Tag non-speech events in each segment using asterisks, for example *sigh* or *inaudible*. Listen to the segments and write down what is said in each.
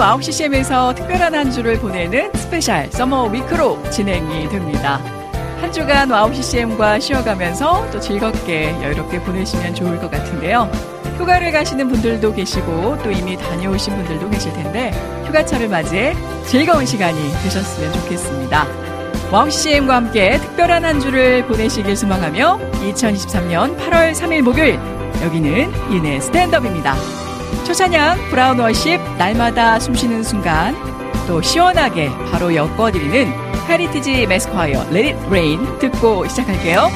와우 CCM에서 특별한 한 주를 보내는 Special Summer Week로 진행이 됩니다. 한 주간 와우 CCM과 쉬어가면서 또 즐겁게 여유롭게 보내시면 좋을 것 같은데요. 휴가를 가시는 분들도 계시고 또 이미 다녀오신 분들도 계실 텐데 휴가철을 맞이해 즐거운 시간이 되셨으면 좋겠습니다. 와우 CCM과 함께 특별한 한 주를 보내시길 소망하며 2023년 8월 3일 목요일 여기는 이은혜의 스탠드업입니다. 첫 찬양 브라운 워십 날마다 숨쉬는 순간 또 시원하게 바로 엮어드리는 헤리티지 매스콰이어 It Rain 듣고 시작할게요.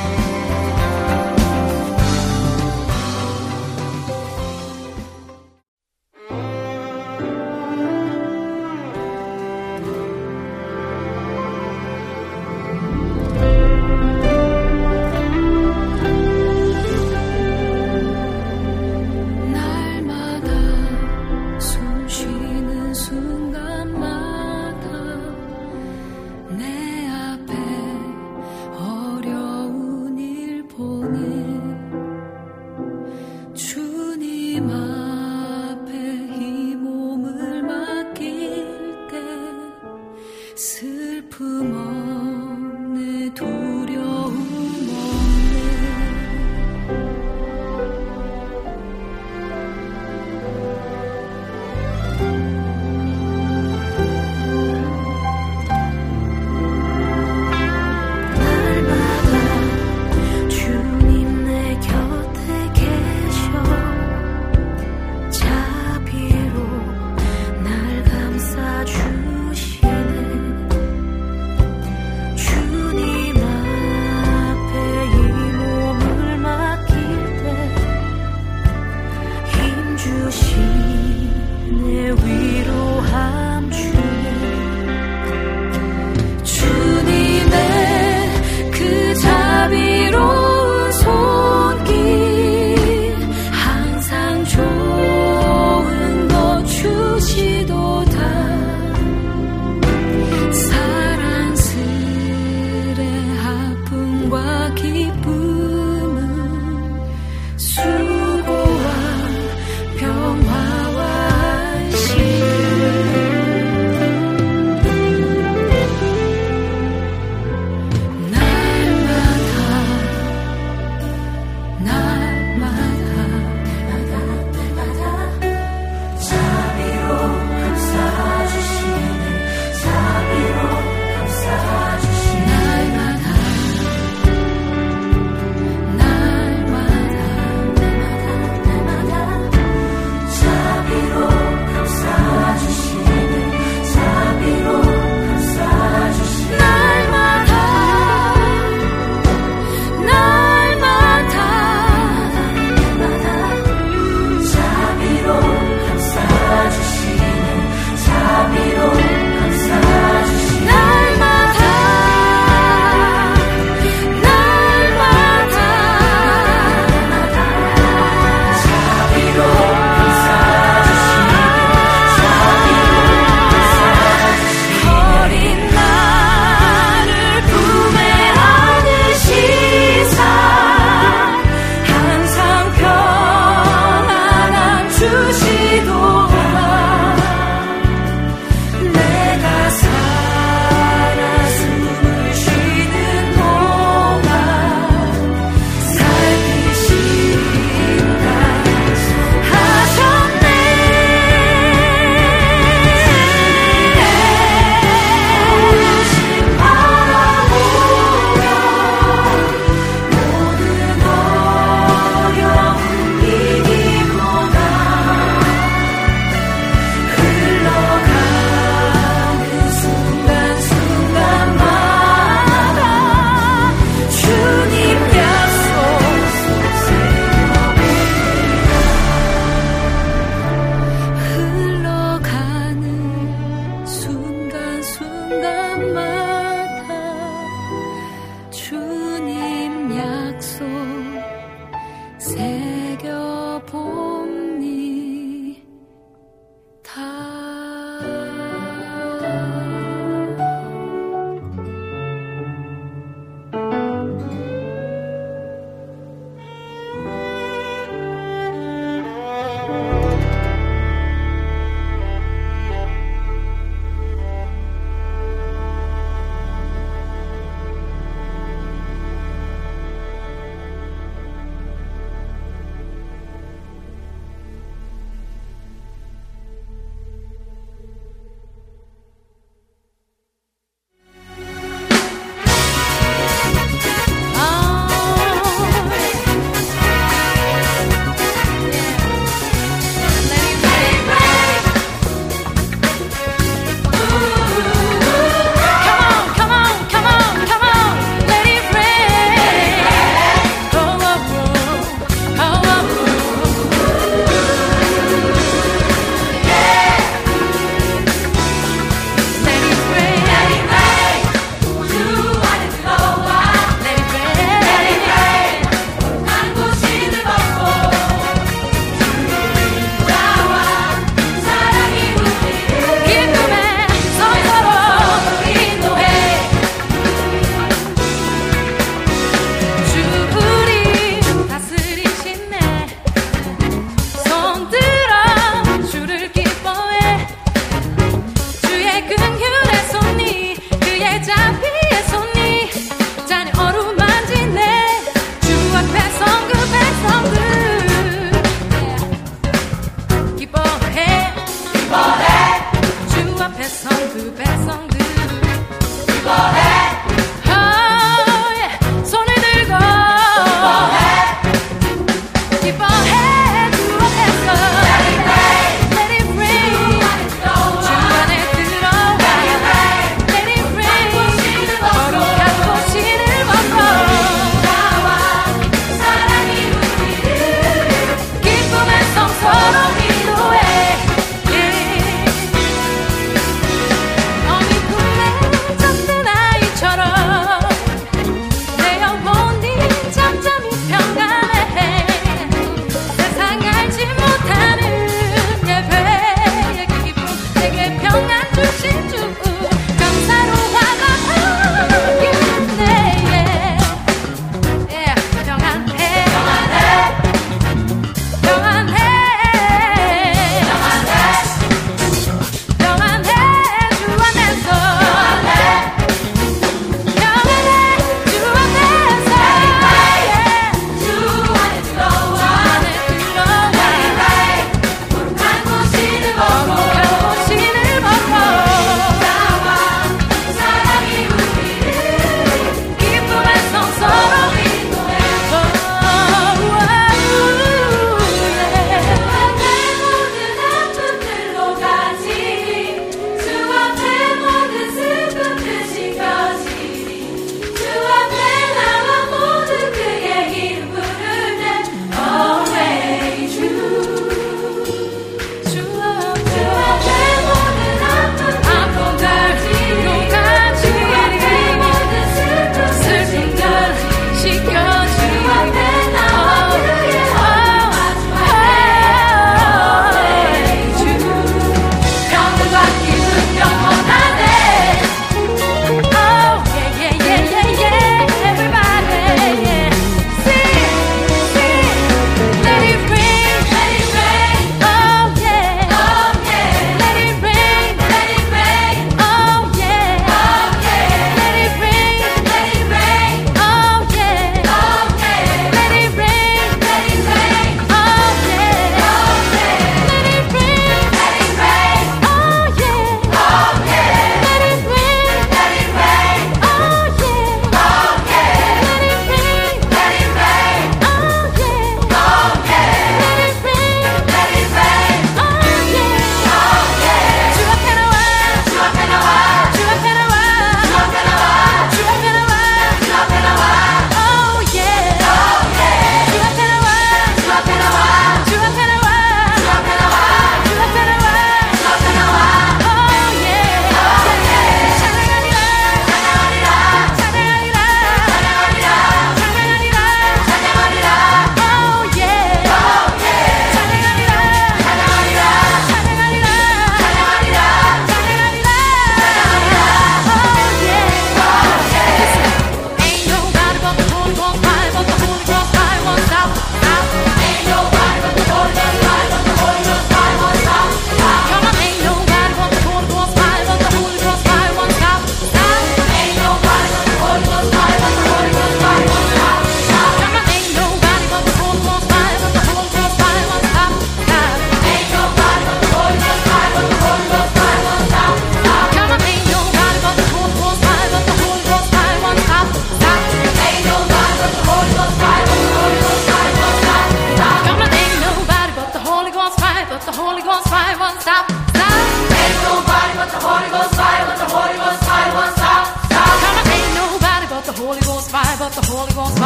the Holy Ghost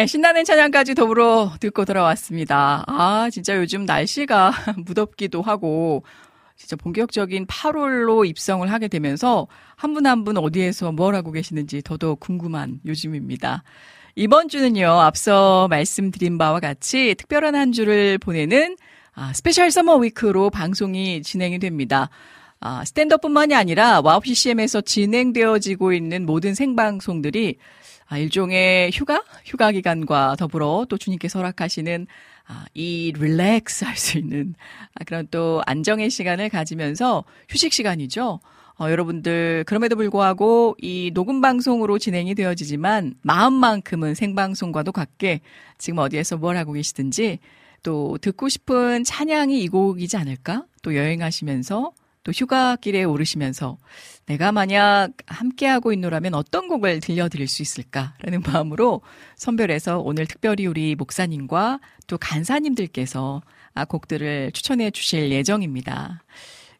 네, 신나는 찬양까지 더불어 듣고 돌아왔습니다. 아, 진짜 요즘 날씨가 *laughs* 무덥기도 하고, 진짜 본격적인 8월로 입성을 하게 되면서 한분 한 분 어디에서 뭘 하고 계시는지 더더욱 궁금한 요즘입니다. 이번 주는요, 앞서 말씀드린 바와 같이 특별한 한 주를 보내는 아, Special Summer Week로 방송이 진행이 됩니다. 아, 스탠드업뿐만이 아니라 와우 CCM에서 진행되어지고 있는 모든 생방송들이 아, 일종의 휴가? 휴가 기간과 더불어 또 주님께서 허락하시는 아, 이 릴렉스 할 수 있는 아, 그런 또 안정의 시간을 가지면서 휴식 시간이죠. 어, 여러분들 그럼에도 불구하고 이 녹음 방송으로 진행이 되어지지만 마음만큼은 생방송과도 같게 지금 어디에서 뭘 하고 계시든지 또 듣고 싶은 찬양이 이 곡이지 않을까? 또 여행하시면서 또 휴가길에 오르시면서 내가 만약 함께하고 있노라면 어떤 곡을 들려드릴 수 있을까라는 마음으로 선별해서 오늘 특별히 우리 목사님과 또 간사님들께서 아, 곡들을 추천해 주실 예정입니다.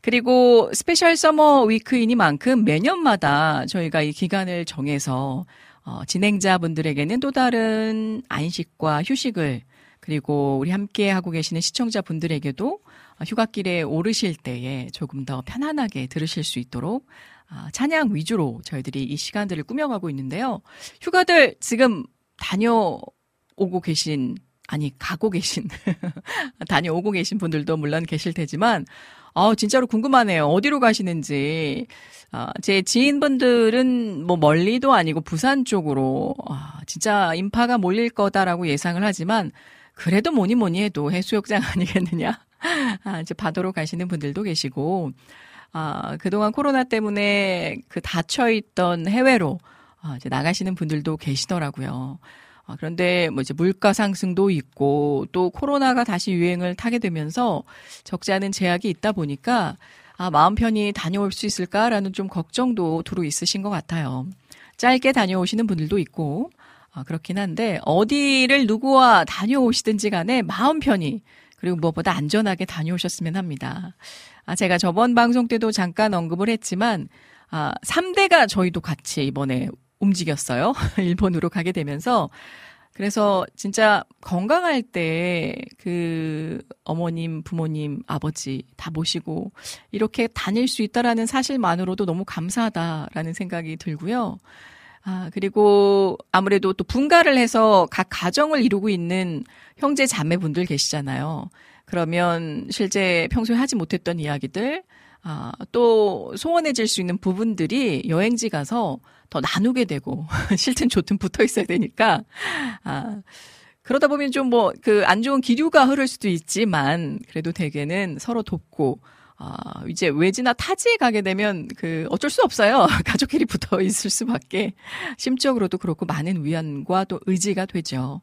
그리고 Special Summer Week이니만큼 매년마다 저희가 이 기간을 정해서 어, 진행자분들에게는 또 다른 안식과 휴식을 그리고 우리 함께 하고 계시는 시청자분들에게도 휴가길에 오르실 때에 조금 더 편안하게 들으실 수 있도록 아, 찬양 위주로 저희들이 이 시간들을 꾸며가고 있는데요. 휴가들 지금 다녀오고 계신 아니 가고 계신 *laughs* 다녀오고 계신 분들도 물론 계실 테지만 아 진짜로 궁금하네요. 어디로 가시는지. 아, 제 지인분들은 뭐 멀리도 아니고 부산 쪽으로 아, 진짜 인파가 몰릴 거다라고 예상을 하지만 그래도 뭐니 뭐니 해도 해수욕장 *laughs* 아니겠느냐. 아, 이제 바다로 가시는 분들도 계시고 아, 그동안 코로나 때문에 그 닫혀 있던 해외로 아, 이제 나가시는 분들도 계시더라고요. 아, 그런데 뭐 이제 물가 상승도 있고 또 코로나가 다시 유행을 타게 되면서 적지 않은 제약이 있다 보니까 아, 마음 편히 다녀올 수 있을까라는 좀 걱정도 두루 있으신 것 같아요. 짧게 다녀오시는 분들도 있고, 아, 그렇긴 한데, 어디를 누구와 다녀오시든지 간에 마음 편히, 그리고 무엇보다 안전하게 다녀오셨으면 합니다. 아, 제가 저번 방송 때도 잠깐 언급을 했지만, 아, 3대가 저희도 같이 이번에 움직였어요. *laughs* 일본으로 가게 되면서. 그래서 진짜 건강할 때 그 어머님, 부모님, 아버지 다 모시고 이렇게 다닐 수 있다라는 사실만으로도 너무 감사하다라는 생각이 들고요. 아, 그리고 아무래도 또 분가를 해서 각 가정을 이루고 있는 형제 자매분들 계시잖아요. 그러면 실제 평소에 하지 못했던 이야기들, 아, 또 소원해질 수 있는 부분들이 여행지 가서 더 나누게 되고, *laughs* 싫든 좋든 붙어 있어야 되니까, 아, 그러다 보면 좀 뭐, 그 안 좋은 기류가 흐를 수도 있지만, 그래도 대개는 서로 돕고, 아, 이제 외지나 타지에 가게 되면 그 어쩔 수 없어요. *laughs* 가족끼리 붙어 있을 수밖에 심적으로도 그렇고 많은 위안과 또 의지가 되죠.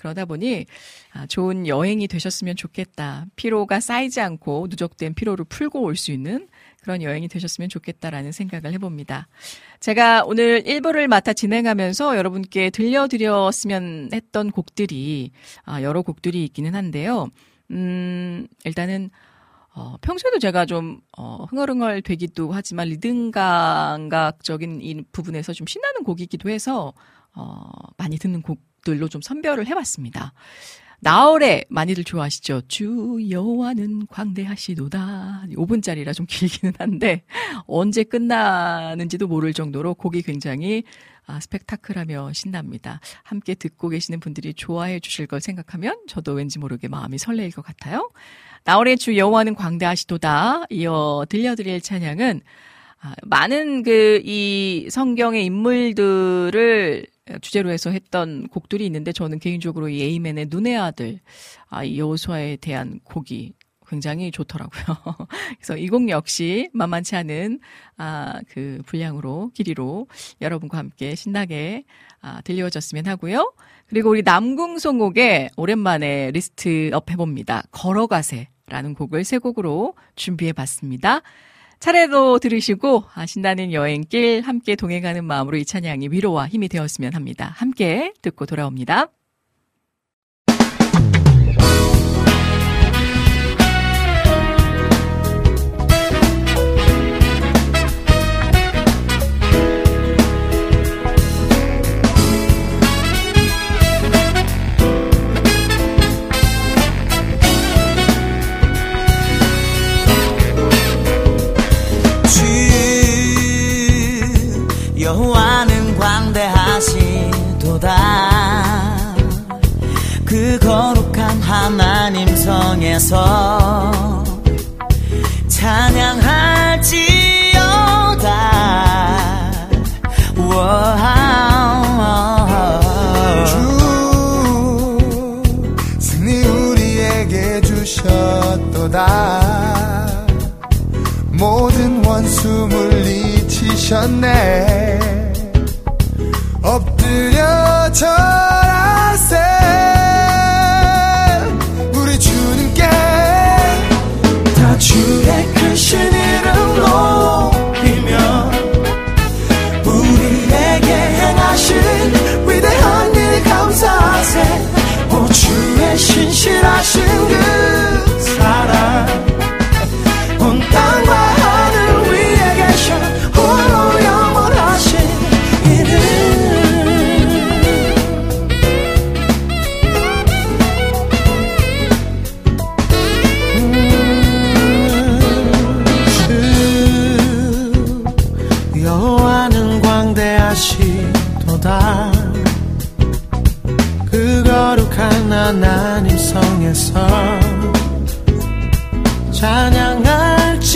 그러다 보니 아, 좋은 여행이 되셨으면 좋겠다. 피로가 쌓이지 않고 누적된 피로를 풀고 올 수 있는 그런 여행이 되셨으면 좋겠다라는 생각을 해봅니다. 제가 오늘 1부를 맡아 진행하면서 여러분께 들려드렸으면 했던 곡들이 아, 여러 곡들이 있기는 한데요. 음, 일단은 어, 평소에도 제가 좀, 어, 흥얼흥얼 되기도 하지만 리듬 감각적인 이 부분에서 좀 신나는 곡이기도 해서, 어, 많이 듣는 곡 들로 좀 선별을 해봤습니다. 나월에 많이들 좋아하시죠? 주 여호와는 광대하시도다. 5분짜리라 좀 길기는 한데 언제 끝나는지도 모를 정도로 곡이 굉장히 아, 스펙타클하며 신납니다. 함께 듣고 계시는 분들이 좋아해 주실 걸 생각하면 저도 왠지 모르게 마음이 설레일 것 같아요. 나월의 주 여호와는 광대하시도다. 이어 들려드릴 찬양은 아, 많은 그 이 성경의 인물들을 주제로 해서 했던 곡들이 있는데 저는 개인적으로 이 에이맨의 눈의 아들 아, 이 여호수아에 대한 곡이 굉장히 좋더라고요. *laughs* 그래서 이 곡 역시 만만치 않은 아, 그 분량으로 길이로 여러분과 함께 신나게 아, 들려졌으면 하고요. 그리고 우리 남궁송옥의 오랜만에 list up 해봅니다. 걸어가세라는 곡을 세 곡으로 준비해 봤습니다. 차례로 들으시고 신나는 여행길 함께 동행하는 마음으로 이 찬양이 위로와 힘이 되었으면 합니다. 함께 듣고 돌아옵니다. 여호와는 광대하시도다. 그 거룩한 하나님 성에서 찬양할지어다. 주 승리 우리에게 주셨도다. 모든 원수 물리 치셨네. 엎드려 절하세. 우리 주님께 다 주의 크신 이름 높이며 우리에게 행하신 위대한 일 감사하세. 오 주의 신실하신 그 그 거룩한 하나님 성에서 찬양할지어다.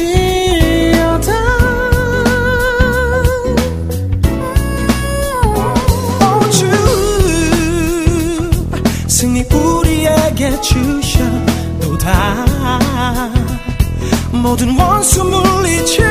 우리에게 주셔 도다. 모든 원수 물리치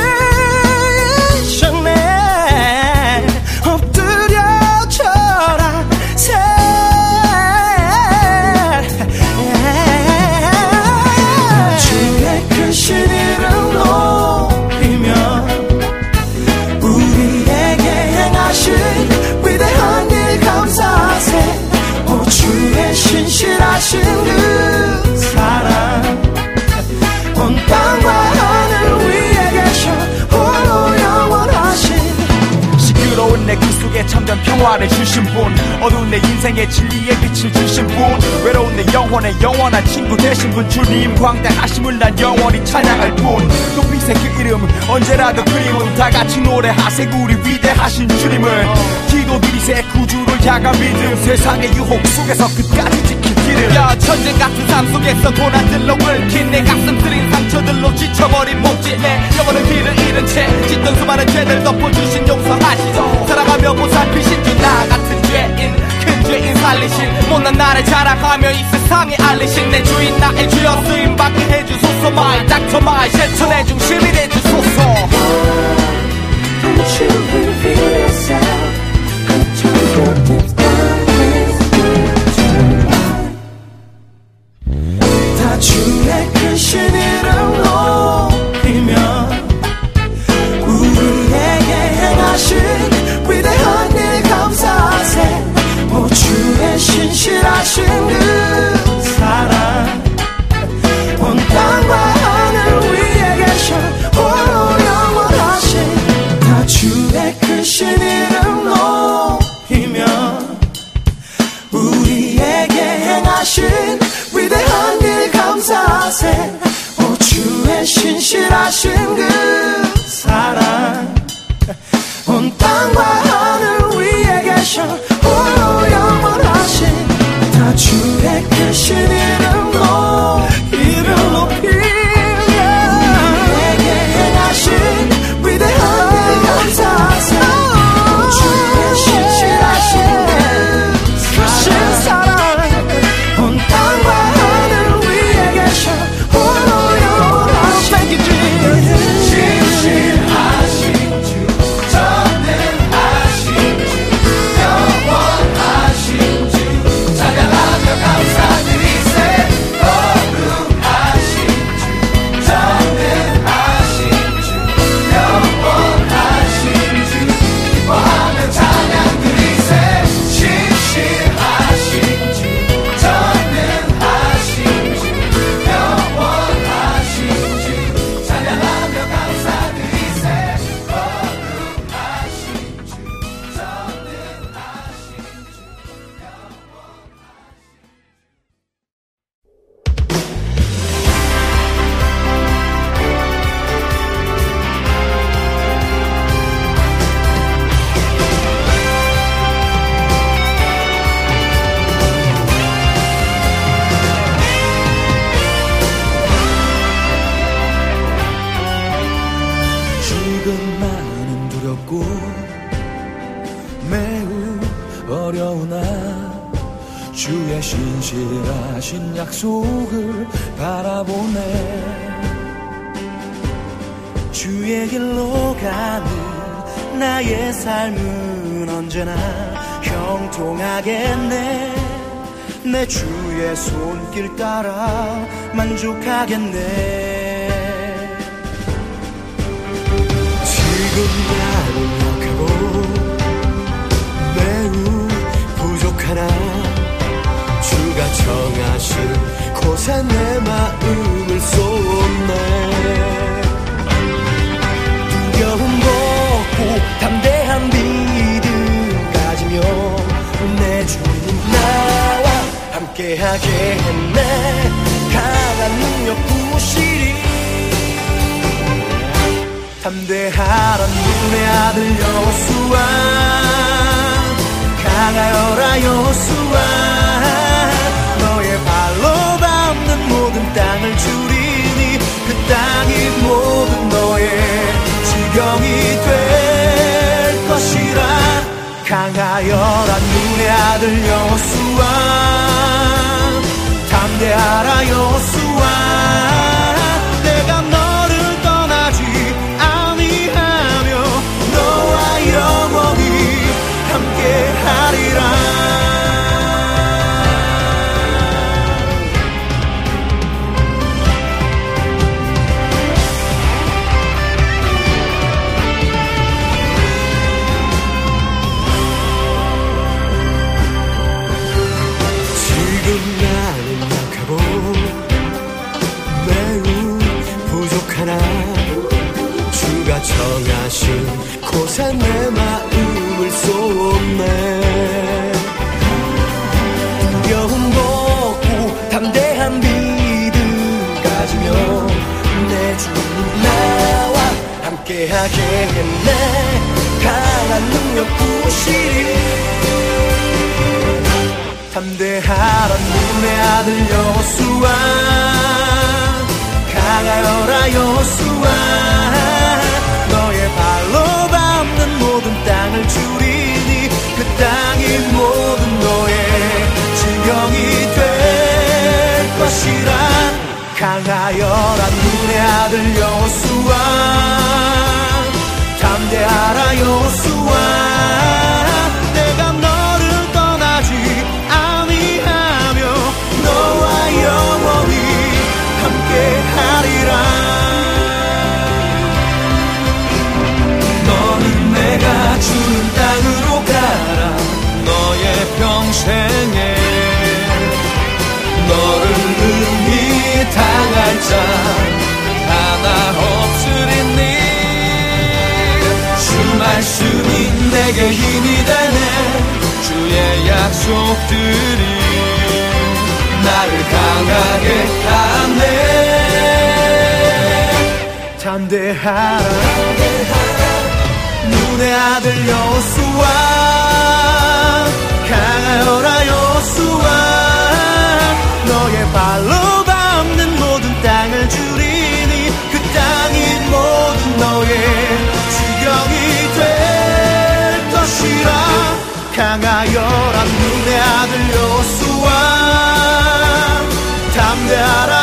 평화를 주신 분 어두운 내 인생의 진리의 빛을 주신 분 외로운 내 영혼의 영원한 친구 되신 분 주님 광대하심을 난 영원히 찬양할 뿐 높이세 그 이름 언제라도 그리운 다 같이 노래하세 우리 위대하신 주님을. 기도 드리세 구주를 향한 믿음 세상의 유혹 속에서 끝까지 지킬 길을 야 전쟁 같은 삶 속에서 고난들로 긁힌 내 가슴 들인 상처들로 지쳐버린 몸짓 내 영혼의 길을 잃은 채 짓던 수많은 죄들 덮어주신 용서하시죠. 사랑하며 보살피신 주 나 같은 죄인 큰 죄인 살리신 못난 나를 자랑하며 이 세상에 알리신 내 주인 나의 주여 쓰임 받게 해주소서. 마이 닥터 마이 실천의 중심이 돼주소서. 다 신실하신 약속을 바라보네. 주의 길로 가는 나의 삶은 언제나 형통하겠네. 내 주의 손길 따라 만족하겠네. 지금 나는 약하고 매우 부족하나 주가 정하신 곳에 내 마음을 쏟네. 두려움 벗고 담대한 믿음 가지며 내 주님 나와 함께하게 했네. 강한 능력 부시리 담대하라 눈의 아들 여수와 강하여라 여수와 너의 발로 밟는 모든 땅을 주리니 그 땅이 모든 너의 지경이 될 것이라. 강하여라 눈의 아들 여수와 담대하라 여수와 내가 너 정하신 곳에 내 마음을 쏟네 두려움 벗고 담대한 믿음 가지며 내 주님 나와 함께하게 했네. 강한 능력 부시리 담대하라 눈의 아들 여수와 강하여라 여수와 발로 밟는 모든 땅을 주리니 그 땅이 모든 너의 지경이 될 것이라. 강하여라 눈의 아들 여수와 담대하라 여수와 주는 땅으로 가라. 너의 평생에 너를 능히 당할 자 하나 없으리니 주 말씀이 내게 힘이 되네. 주의 약속들이 나를 강하게 하네. 담대하라 눈의 아들 여수와 강하여라 여수와 너의 발로 밟는 모든 땅을 주리니 그 땅이 모든 너의 지경이 될 것이라. 강하여라 눈의 아들 여수와 담대하라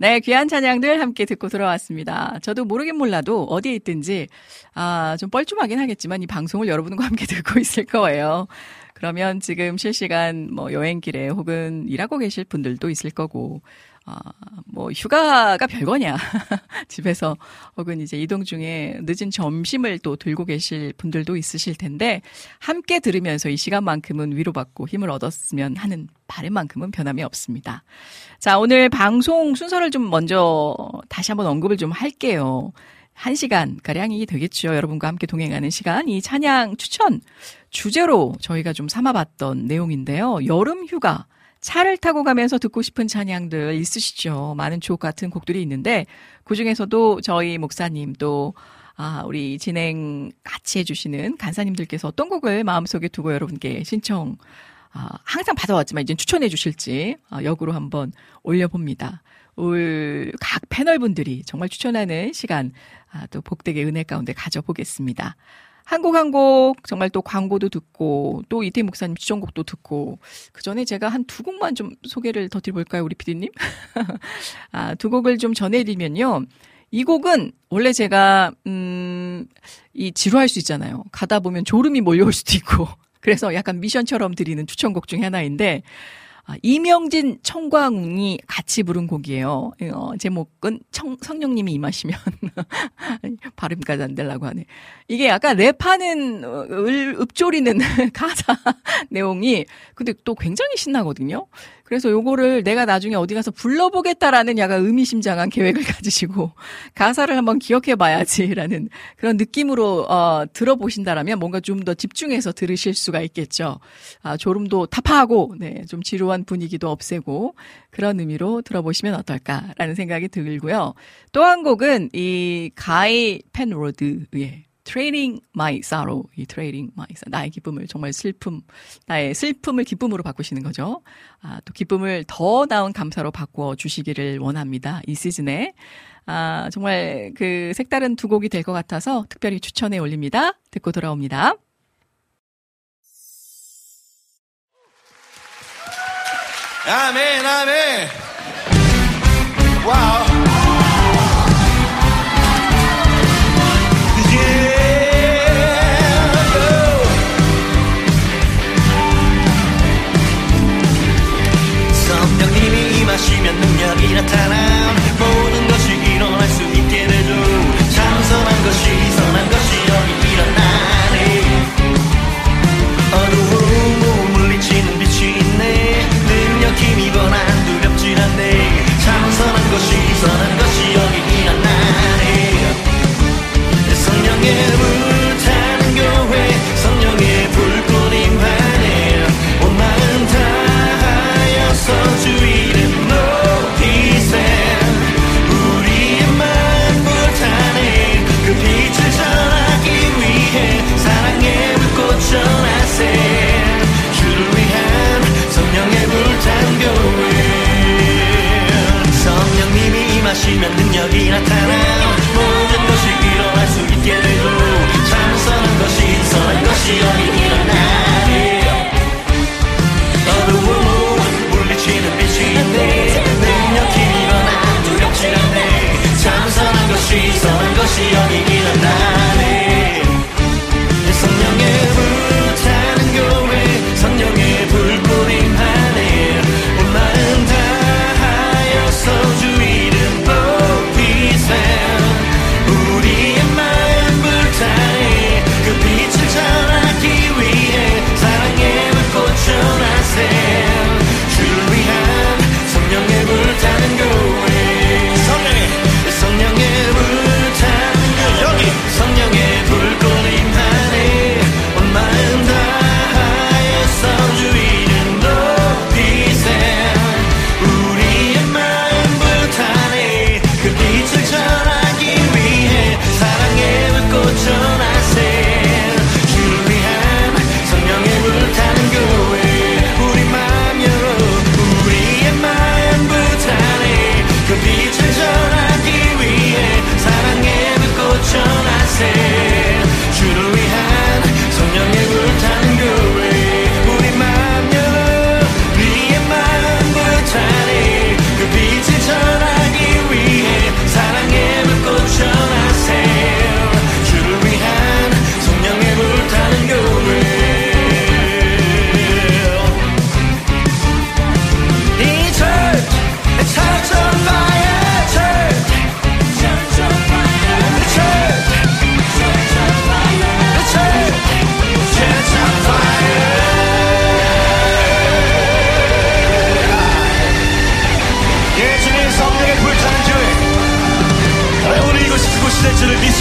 네, 귀한 찬양들 함께 듣고 들어왔습니다. 저도 모르긴 몰라도 어디에 있든지, 아, 좀 뻘쭘하긴 하겠지만 이 방송을 여러분과 함께 *laughs* 듣고 있을 거예요. 그러면 지금 실시간 뭐 여행길에 혹은 일하고 계실 분들도 있을 거고, 아, 뭐 휴가가 별거냐. *laughs* 집에서 혹은 이제 이동 중에 늦은 점심을 또 들고 계실 분들도 있으실 텐데 함께 들으면서 이 시간만큼은 위로받고 힘을 얻었으면 하는 바람만큼은 변함이 없습니다. 자, 오늘 방송 순서를 좀 먼저 다시 한번 언급을 좀 할게요. 한 시간 가량이 되겠죠. 여러분과 함께 동행하는 시간. 이 찬양 추천 주제로 저희가 좀 삼아봤던 내용인데요. 여름 휴가 차를 타고 가면서 듣고 싶은 찬양들 있으시죠? 많은 주옥 같은 곡들이 있는데 그 중에서도 저희 목사님 또 아, 우리 진행 같이 해주시는 간사님들께서 어떤 곡을 마음속에 두고 여러분께 신청, 아, 항상 받아왔지만 이제 추천해 주실지, 아, 역으로 한번 올려봅니다. 올 각 패널분들이 정말 추천하는 시간, 아, 또 복되게 은혜 가운데 가져보겠습니다. 한 곡 한 곡 정말 또 광고도 듣고 또 이태 목사님 추천곡도 듣고 그 전에 제가 한 두 곡만 좀 소개를 더 드려볼까요, 우리 피디님? *laughs* 아, 두 곡을 좀 전해드리면요. 이 곡은 원래 제가 음 이 지루할 수 있잖아요. 가다 보면 졸음이 몰려올 수도 있고 *laughs* 그래서 약간 미션처럼 드리는 추천곡 중에 하나인데 아, 이명진 청광웅이 같이 부른 곡이에요. 어, 제목은 청, 성령님이 임하시면 *laughs* 발음까지 안 되려고 하네. 이게 약간 랩하는 어, 을, 읊조리는 *laughs* 가사 *laughs* 내용이 근데 또 굉장히 신나거든요. 그래서 요거를 내가 나중에 어디 가서 불러보겠다라는 약간 의미심장한 계획을 *laughs* 가지시고 가사를 한번 기억해 봐야지라는 그런 느낌으로 어, 들어보신다라면 뭔가 좀 더 집중해서 들으실 수가 있겠죠. 아, 졸음도 타파하고 네, 좀 지루한 분위기도 없애고 그런 의미로 들어보시면 어떨까라는 생각이 들고요. 또 한 곡은 이 가이 펜로드의 Trading My Sorrow 이 Trading My Sorrow 나의 기쁨을 정말 슬픔 나의 슬픔을 기쁨으로 바꾸시는 거죠. 아, 또 기쁨을 더 나은 감사로 바꿔 주시기를 원합니다. 이 시즌에 아, 정말 그 색다른 두 곡이 될 것 같아서 특별히 추천해 올립니다. 듣고 돌아옵니다. 아멘, 아멘. 와우. 임하시면 능력이 나타나. 모든 것이 일어날 수 있게 되죠 찬선한 것이 선한 것이 여기 일어나네. 어두움 물리치는 빛이 있네. 능력 힘이 번한 두렵질 않네. 찬선한 것이 선한 하시면 능력이 나타나 모든 것이 일어날 수 있게 되고 찬성한 것이 선한 것이 여기 일어나네 어두움 물리치는 빛이 있네. 능력 힘이 일어나 두렵지 않네. 찬성한 것이 선한 것이 여기 일어나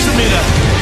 될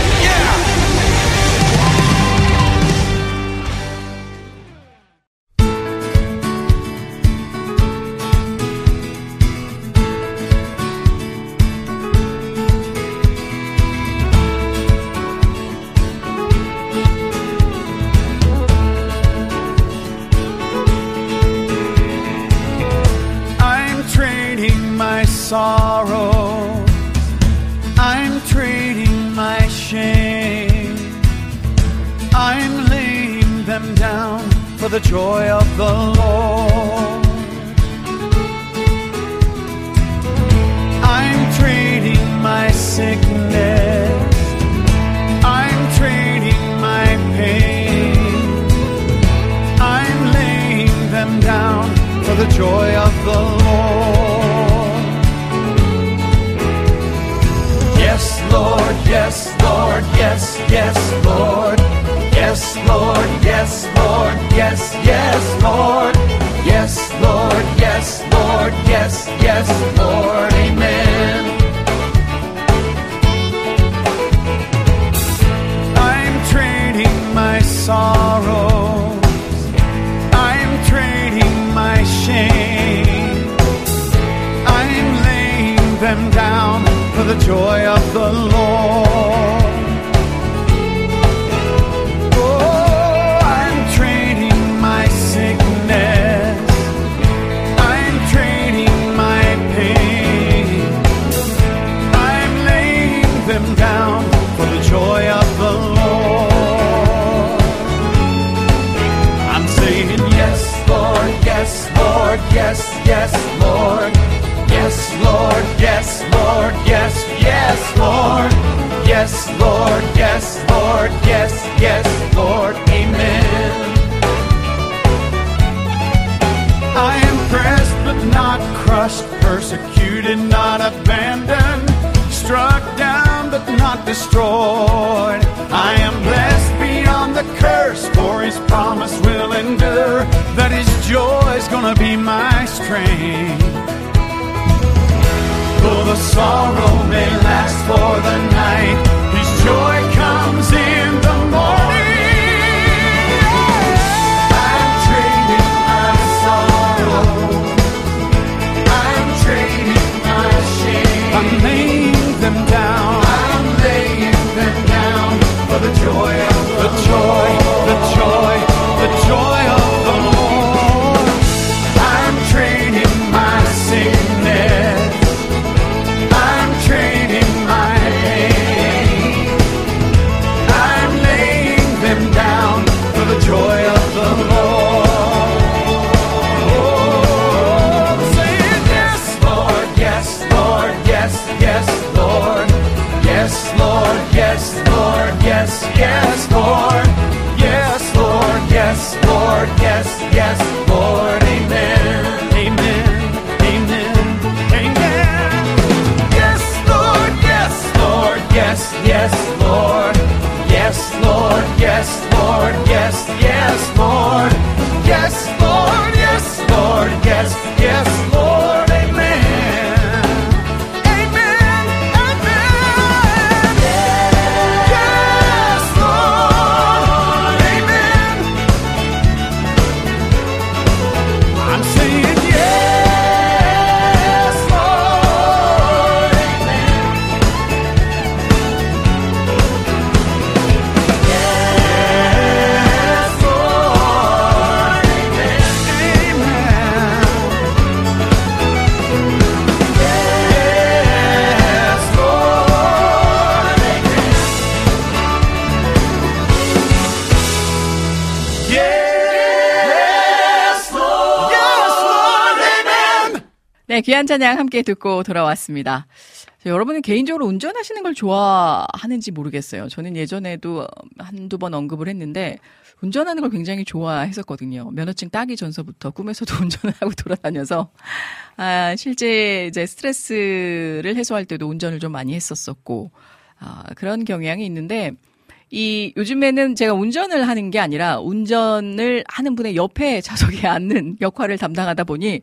귀한 찬양 함께 듣고 돌아왔습니다. 자, 여러분은 개인적으로 운전하시는 걸 좋아하는지 모르겠어요. 저는 예전에도 한두 번 언급을 했는데, 운전하는 걸 굉장히 좋아했었거든요. 면허증 따기 전서부터 꿈에서도 *laughs* 운전을 하고 돌아다녀서, 아, 실제 이제 스트레스를 해소할 때도 운전을 좀 많이 했었었고, 아, 그런 경향이 있는데, 이 요즘에는 제가 운전을 하는 게 아니라 운전을 하는 분의 옆에 좌석에 앉는 역할을 담당하다 보니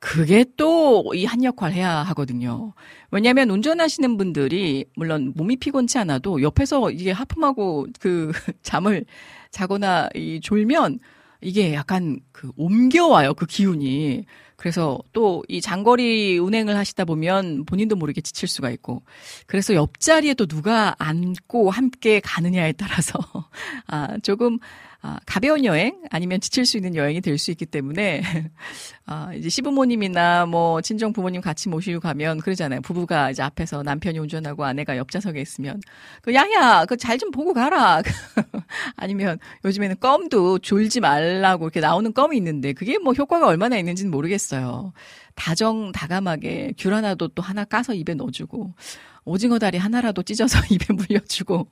그게 또 이 한 역할 해야 하거든요. 왜냐하면 운전하시는 분들이 물론 몸이 피곤치 않아도 옆에서 이게 하품하고 그 *laughs* 잠을 자거나 이 졸면 이게 약간 그 옮겨와요 그 기운이. 그래서 또 이 장거리 운행을 하시다 보면 본인도 모르게 지칠 수가 있고 그래서 옆자리에 또 누가 앉고 함께 가느냐에 따라서 *laughs* 아 조금 아, 가벼운 여행 아니면 지칠 수 있는 여행이 될 수 있기 때문에 *laughs* 아, 이제 시부모님이나 뭐 친정 부모님 같이 모시고 가면 그러잖아요. 부부가 이제 앞에서 남편이 운전하고 아내가 옆좌석에 있으면 그 야야 그 잘 좀 보고 가라. *laughs* 아니면 요즘에는 껌도 졸지 말라고 이렇게 나오는 껌이 있는데 그게 뭐 효과가 얼마나 있는지는 모르겠어요. 다정 다감하게 귤 하나도 또 하나 까서 입에 넣어주고 오징어 다리 하나라도 찢어서 *laughs* 입에 물려주고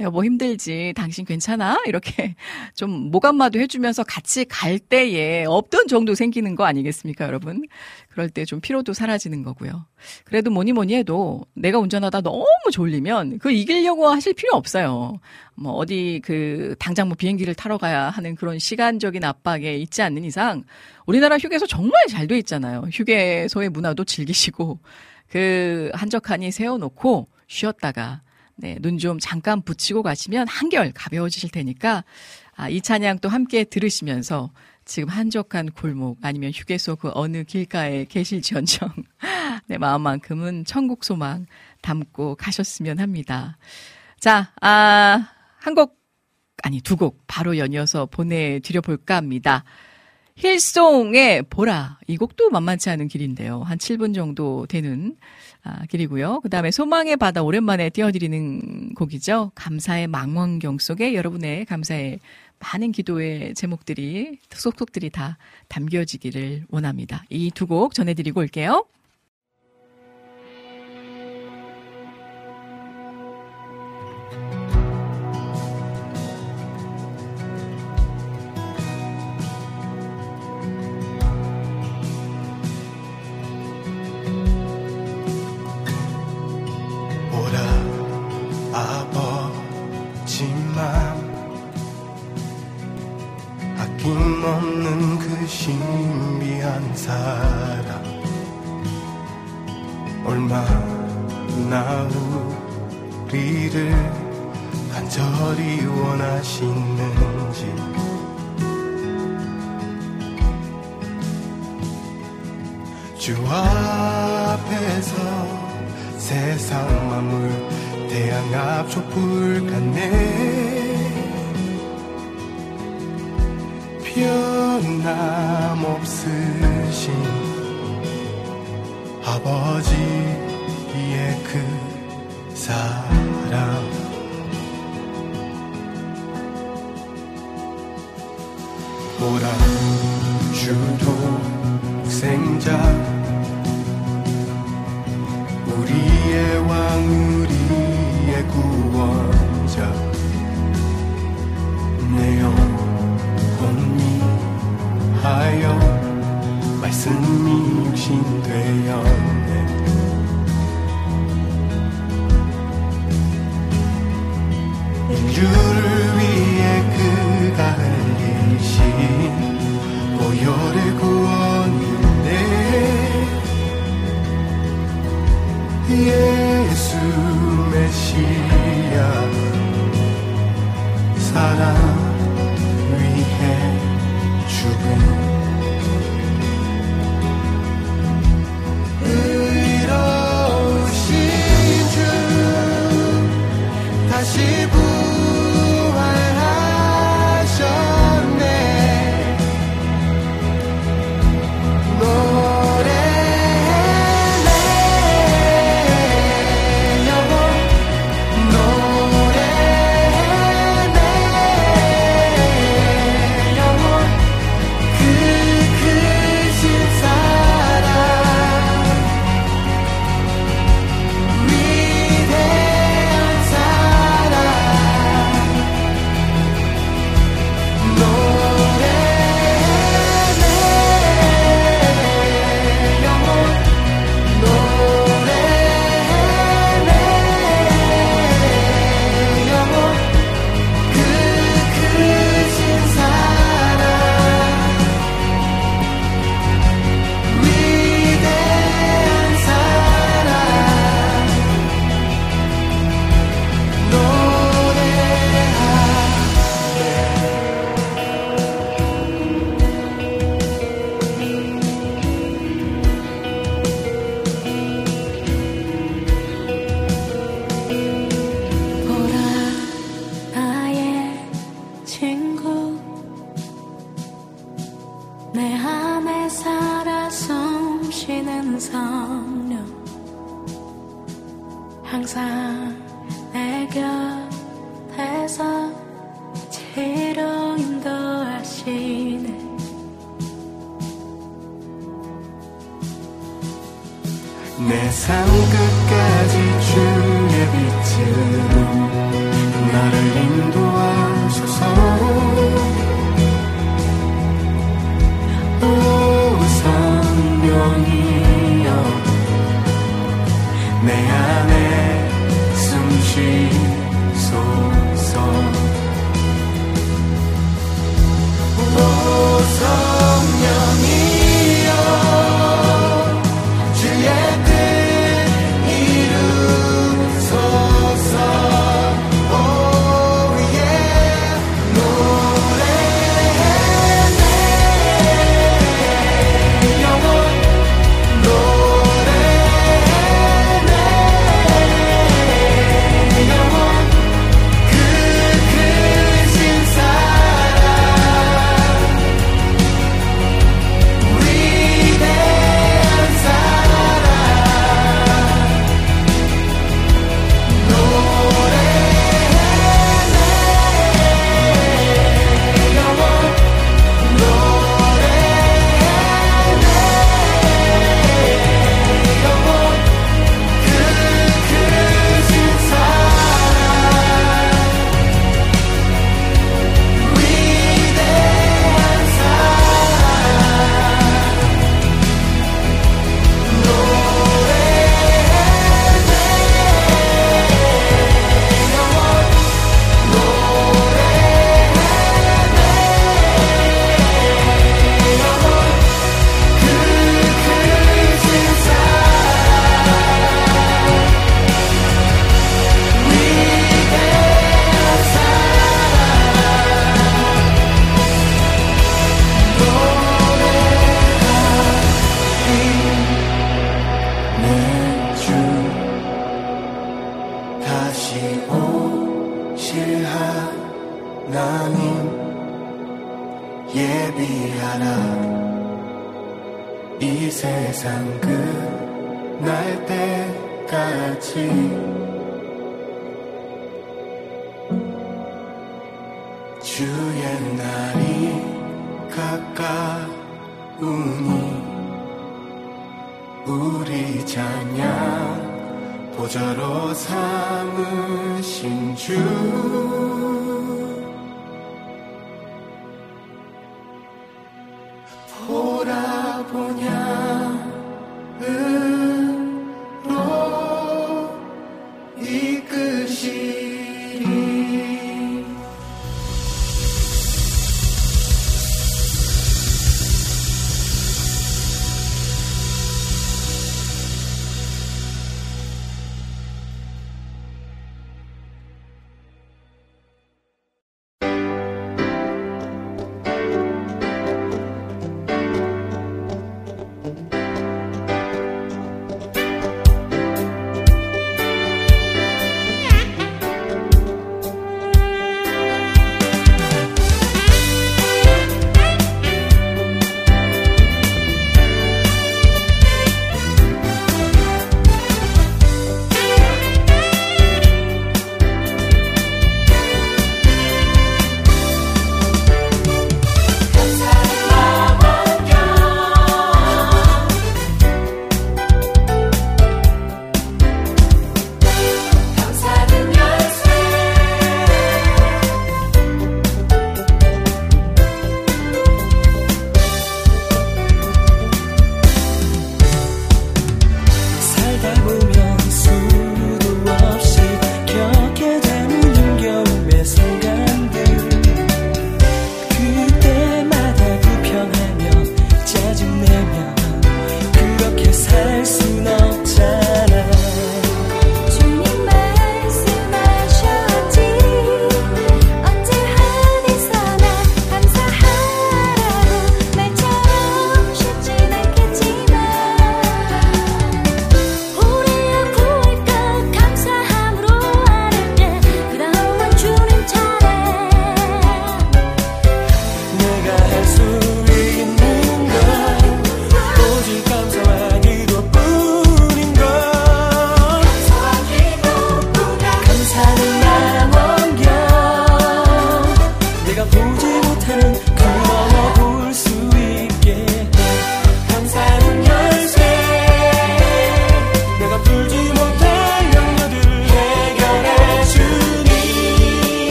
여보 힘들지? 당신 괜찮아? 이렇게 좀 모감마도 해주면서 같이 갈 때에 없던 정도 생기는 거 아니겠습니까 여러분? 그럴 때 좀 피로도 사라지는 거고요. 그래도 뭐니 뭐니 해도 내가 운전하다 너무 졸리면 그 이기려고 하실 필요 없어요. 뭐 어디 그 당장 뭐 비행기를 타러 가야 하는 그런 시간적인 압박에 있지 않는 이상 우리나라 휴게소 정말 잘 돼 있잖아요. 휴게소의 문화도 즐기시고 그 한적하니 세워놓고 쉬었다가 네, 눈 좀 잠깐 붙이고 가시면 한결 가벼워지실 테니까 아, 이 찬양 또 함께 들으시면서 지금 한적한 골목 아니면 휴게소 그 어느 길가에 계실지언정 *laughs* 네, 마음만큼은 천국 소망 담고 가셨으면 합니다. 자, 아, 한 곡, 아니, 두 곡 바로 연이어서 보내드려 볼까 합니다. 힐송의 보라. 이 곡도 만만치 않은 길인데요. 한 7분 정도 되는 아, 길이고요. 그 다음에 소망의 바다 오랜만에 띄워드리는 곡이죠. 감사의 망원경 속에 여러분의 감사의 많은 기도의 제목들이, 속속들이 다 담겨지기를 원합니다. 이 두 곡 전해드리고 올게요. 없는 그 신비한 사랑 얼마나 우리를 간절히 원하시는지. 주 앞에서 세상 만물 태양 앞 촛불 같네 변함없으신 아버지의 그 사랑. 오라 주도 생자 우리의 왕 우리의 구원자 하여 말씀이 육신 되었네. 인류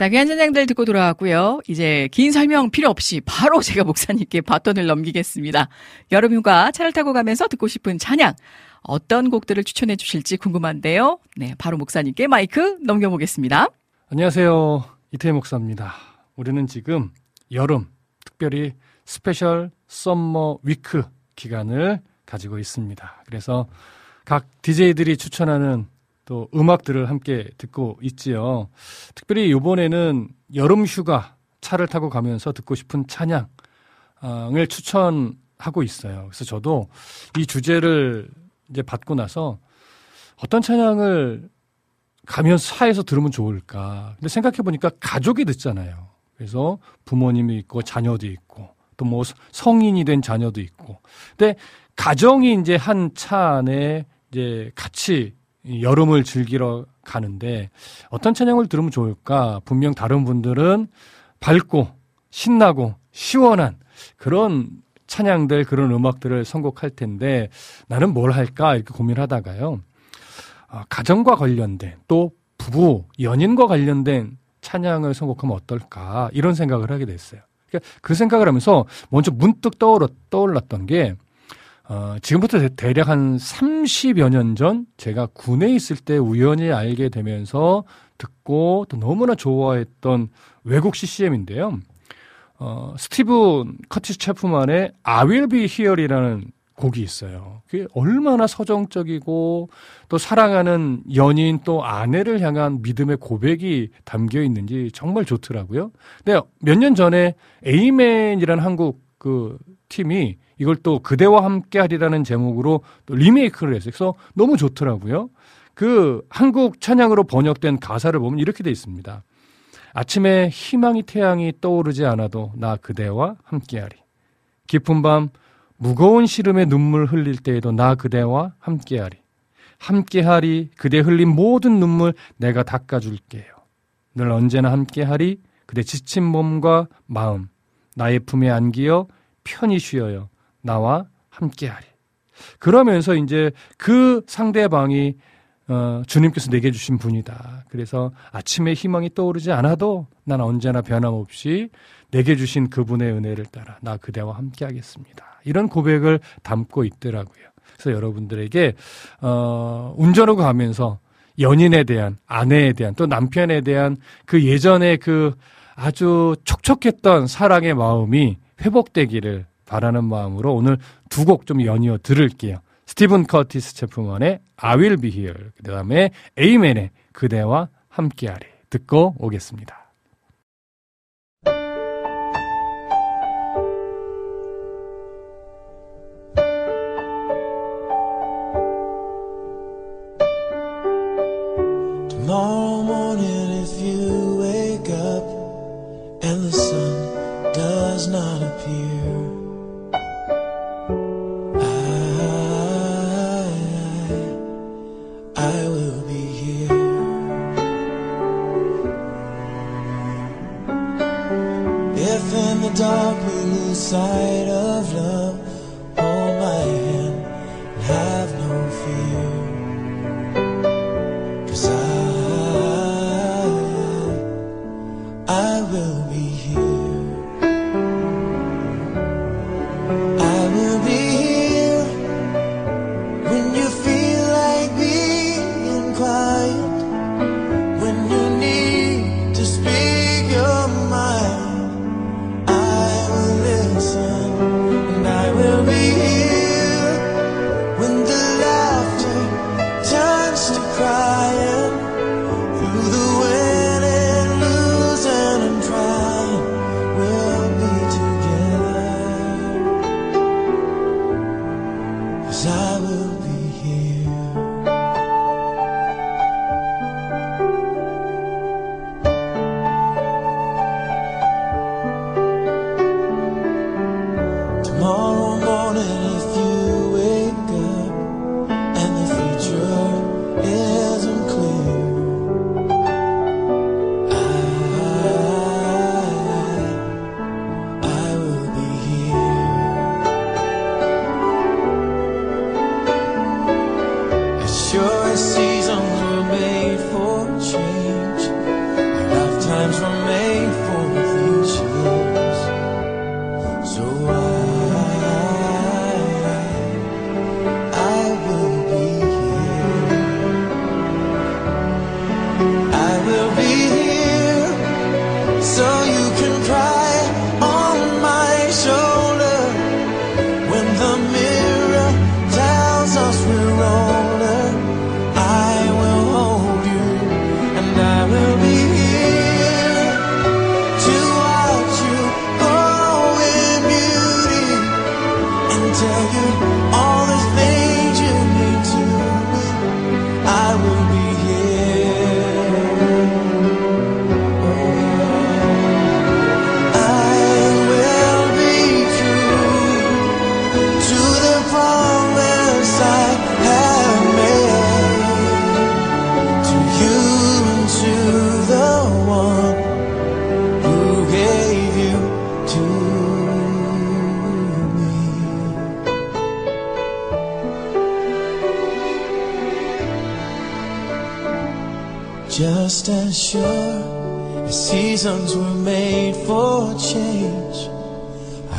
자, 귀한 찬양들 듣고 돌아왔고요. 이제 긴 설명 필요 없이 바로 *laughs* 제가 목사님께 바톤을 넘기겠습니다. 여러분과 차를 타고 가면서 듣고 싶은 찬양 어떤 곡들을 추천해 주실지 궁금한데요. 네, 바로 목사님께 마이크 넘겨보겠습니다. 안녕하세요. 이태희 목사입니다. 우리는 지금 여름, 특별히 Special Summer Week 기간을 가지고 있습니다. 그래서 각 DJ들이 추천하는 또 음악들을 함께 듣고 있지요. 특별히 이번에는 여름 휴가 차를 타고 가면서 듣고 싶은 찬양을 추천하고 있어요. 그래서 저도 이 주제를 이제 받고 나서 어떤 찬양을 가면서 차에서 들으면 좋을까. 근데 생각해 보니까 가족이 듣잖아요. 그래서 부모님이 있고 자녀도 있고 또 뭐 성인이 된 자녀도 있고. 근데 가정이 이제 한 차 안에 이제 같이 여름을 즐기러 가는데 어떤 찬양을 들으면 좋을까? 분명 다른 분들은 밝고 신나고 시원한 그런 찬양들 그런 음악들을 선곡할 텐데 나는 뭘 할까 이렇게 고민하다가요. 아, 가정과 관련된 또 부부 연인과 관련된 찬양을 선곡하면 어떨까 이런 생각을 하게 됐어요. 그러니까 그 생각을 하면서 먼저 문득 떠올랐, 떠올랐던 게 어, 지금부터 대, 략한 30여 년 전 제가 군에 있을 때 우연히 알게 되면서 듣고 또 너무나 좋아했던 외국 CCM인데요. 어, 스티브 커티스 체프만의 I Will Be Here이라는 곡이 있어요. 그게 얼마나 서정적이고 또 사랑하는 연인 또 아내를 향한 믿음의 고백이 담겨 있는지 정말 좋더라고요. 근데 몇 년 전에 에이맨이라는 한국 그 팀이 이걸 또 그대와 함께 하리라는 제목으로 또 리메이크를 했어요. 그래서 너무 좋더라고요. 그 한국 찬양으로 번역된 가사를 보면 이렇게 돼 있습니다. 아침에 희망이 태양이 떠오르지 않아도 나 그대와 함께하리. 깊은 밤 무거운 시름에 눈물 흘릴 때에도 나 그대와 함께하리. 함께하리 그대 흘린 모든 눈물 내가 닦아줄게요. 늘 언제나 함께하리 그대 지친 몸과 마음 나의 품에 안기어 편히 쉬어요. 나와 함께하리. 그러면서 이제 그 상대방이 어, 주님께서 내게 주신 분이다. 그래서 아침에 희망이 떠오르지 않아도 난 언제나 변함없이 내게 주신 그분의 은혜를 따라 나 그대와 함께 하겠습니다. 이런 고백을 담고 있더라고요. 그래서 여러분들에게 어, 운전하고 가면서 연인에 대한 아내에 대한 또 남편에 대한 그 예전의 그 아주 촉촉했던 사랑의 마음이 회복되기를 바라는 마음으로 오늘 두 곡 좀 연이어 들을게요. 스티븐 커티스 제품원의 I will be here. 그 다음에 에이맨의 그대와 함께하리. 듣고 오겠습니다. inside of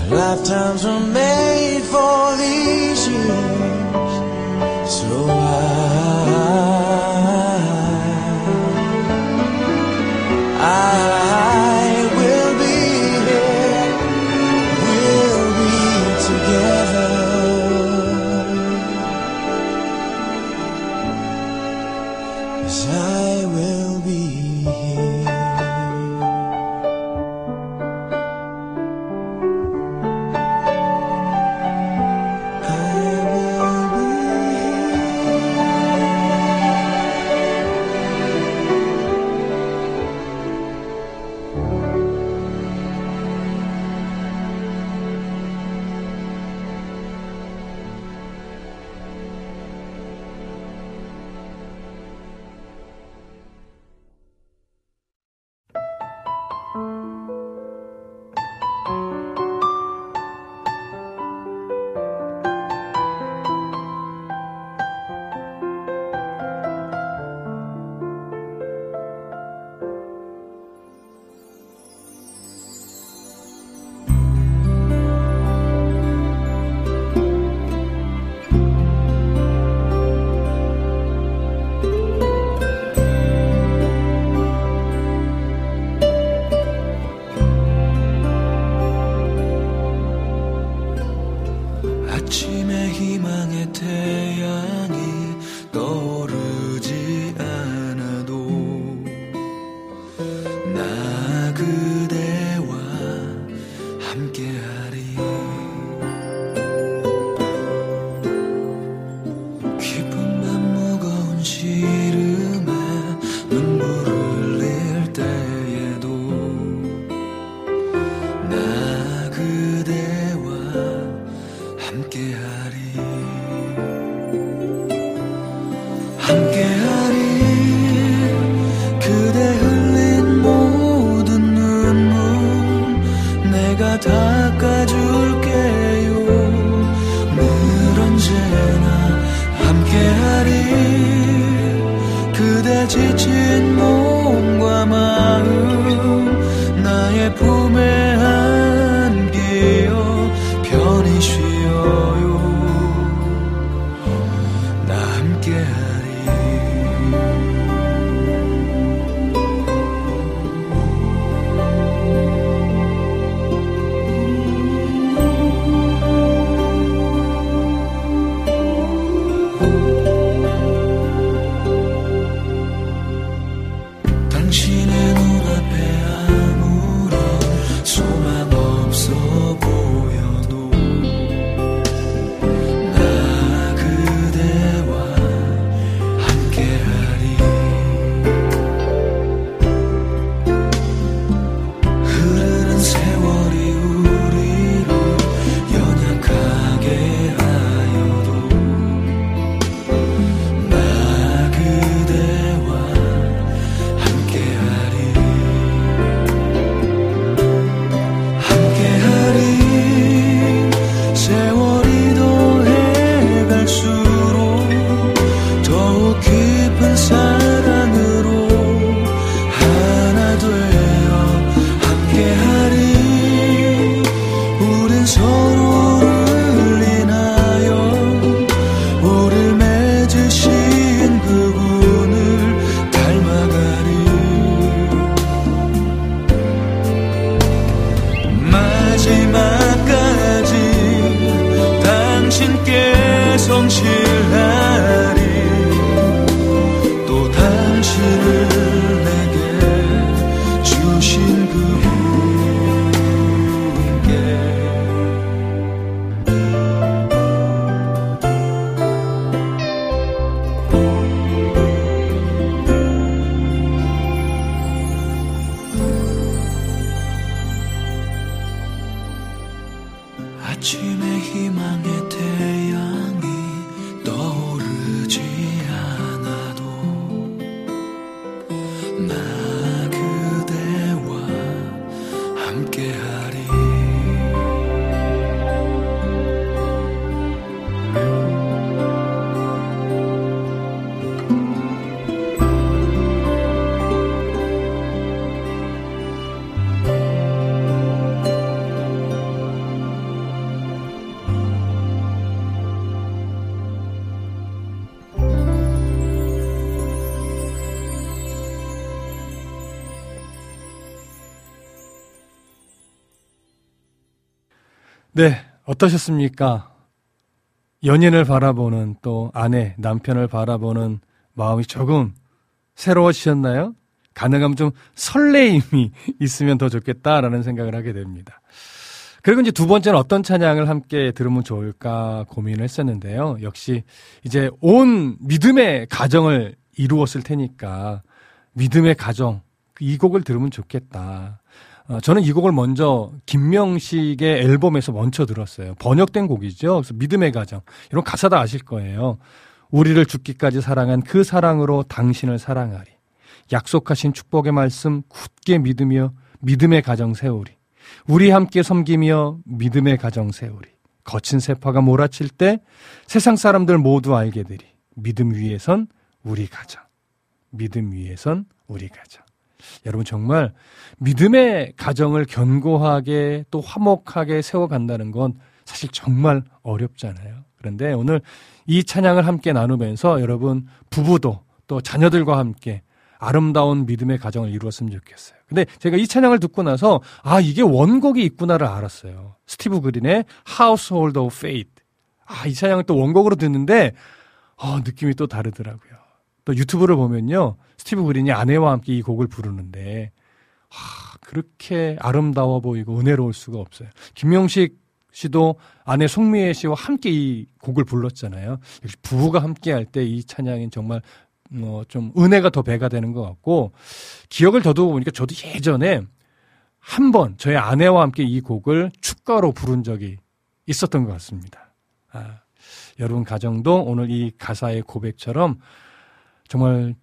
lifetimes were made for these years. So I, 어떠셨습니까? 연인을 바라보는 또 아내, 남편을 바라보는 마음이 조금 새로워지셨나요? 가능하면 좀 설레임이 *laughs* 있으면 더 좋겠다라는 생각을 하게 됩니다. 그리고 이제 두 번째는 어떤 찬양을 함께 들으면 좋을까 고민을 했었는데요. 역시 이제 온 믿음의 가정을 이루었을 테니까 믿음의 가정 이 곡을 들으면 좋겠다. 어, 저는 이 곡을 먼저 김명식의 앨범에서 먼저 들었어요. 번역된 곡이죠. 그래서 믿음의 가정. 이런 가사 다 아실 거예요. 우리를 죽기까지 사랑한 그 사랑으로 당신을 사랑하리. 약속하신 축복의 말씀 굳게 믿으며 믿음의 가정 세우리. 우리 함께 섬기며 믿음의 가정 세우리. 거친 세파가 몰아칠 때 세상 사람들 모두 알게 되리. 믿음 위에선 우리 가정. 믿음 위에선 우리 가정. 여러분 정말 믿음의 가정을 견고하게 또 화목하게 세워간다는 건 사실 정말 어렵잖아요. 그런데 오늘 이 찬양을 함께 나누면서 여러분 부부도 또 자녀들과 함께 아름다운 믿음의 가정을 이루었으면 좋겠어요. 근데 제가 이 찬양을 듣고 나서 아 이게 원곡이 있구나를 알았어요. 스티브 그린의 Household of Faith. 아, 이 찬양을 또 원곡으로 듣는데, 어, 느낌이 또 다르더라고요. 또 유튜브를 보면요. 스티브 그린이 아내와 함께 이 곡을 부르는데, 아, 그렇게 아름다워 보이고 은혜로울 수가 없어요. 김명식 씨도 아내 송미애 씨와 함께 이 곡을 불렀잖아요. 역시 부부가 함께 할 때 이 찬양이 정말 뭐좀 은혜가 더 배가 되는 것 같고 기억을 더듬어 보니까 저도 예전에 한 번 저희 아내와 함께 이 곡을 축가로 부른 적이 있었던 것 같습니다. 아, 여러분 가정도 오늘 이 가사의 고백처럼 정말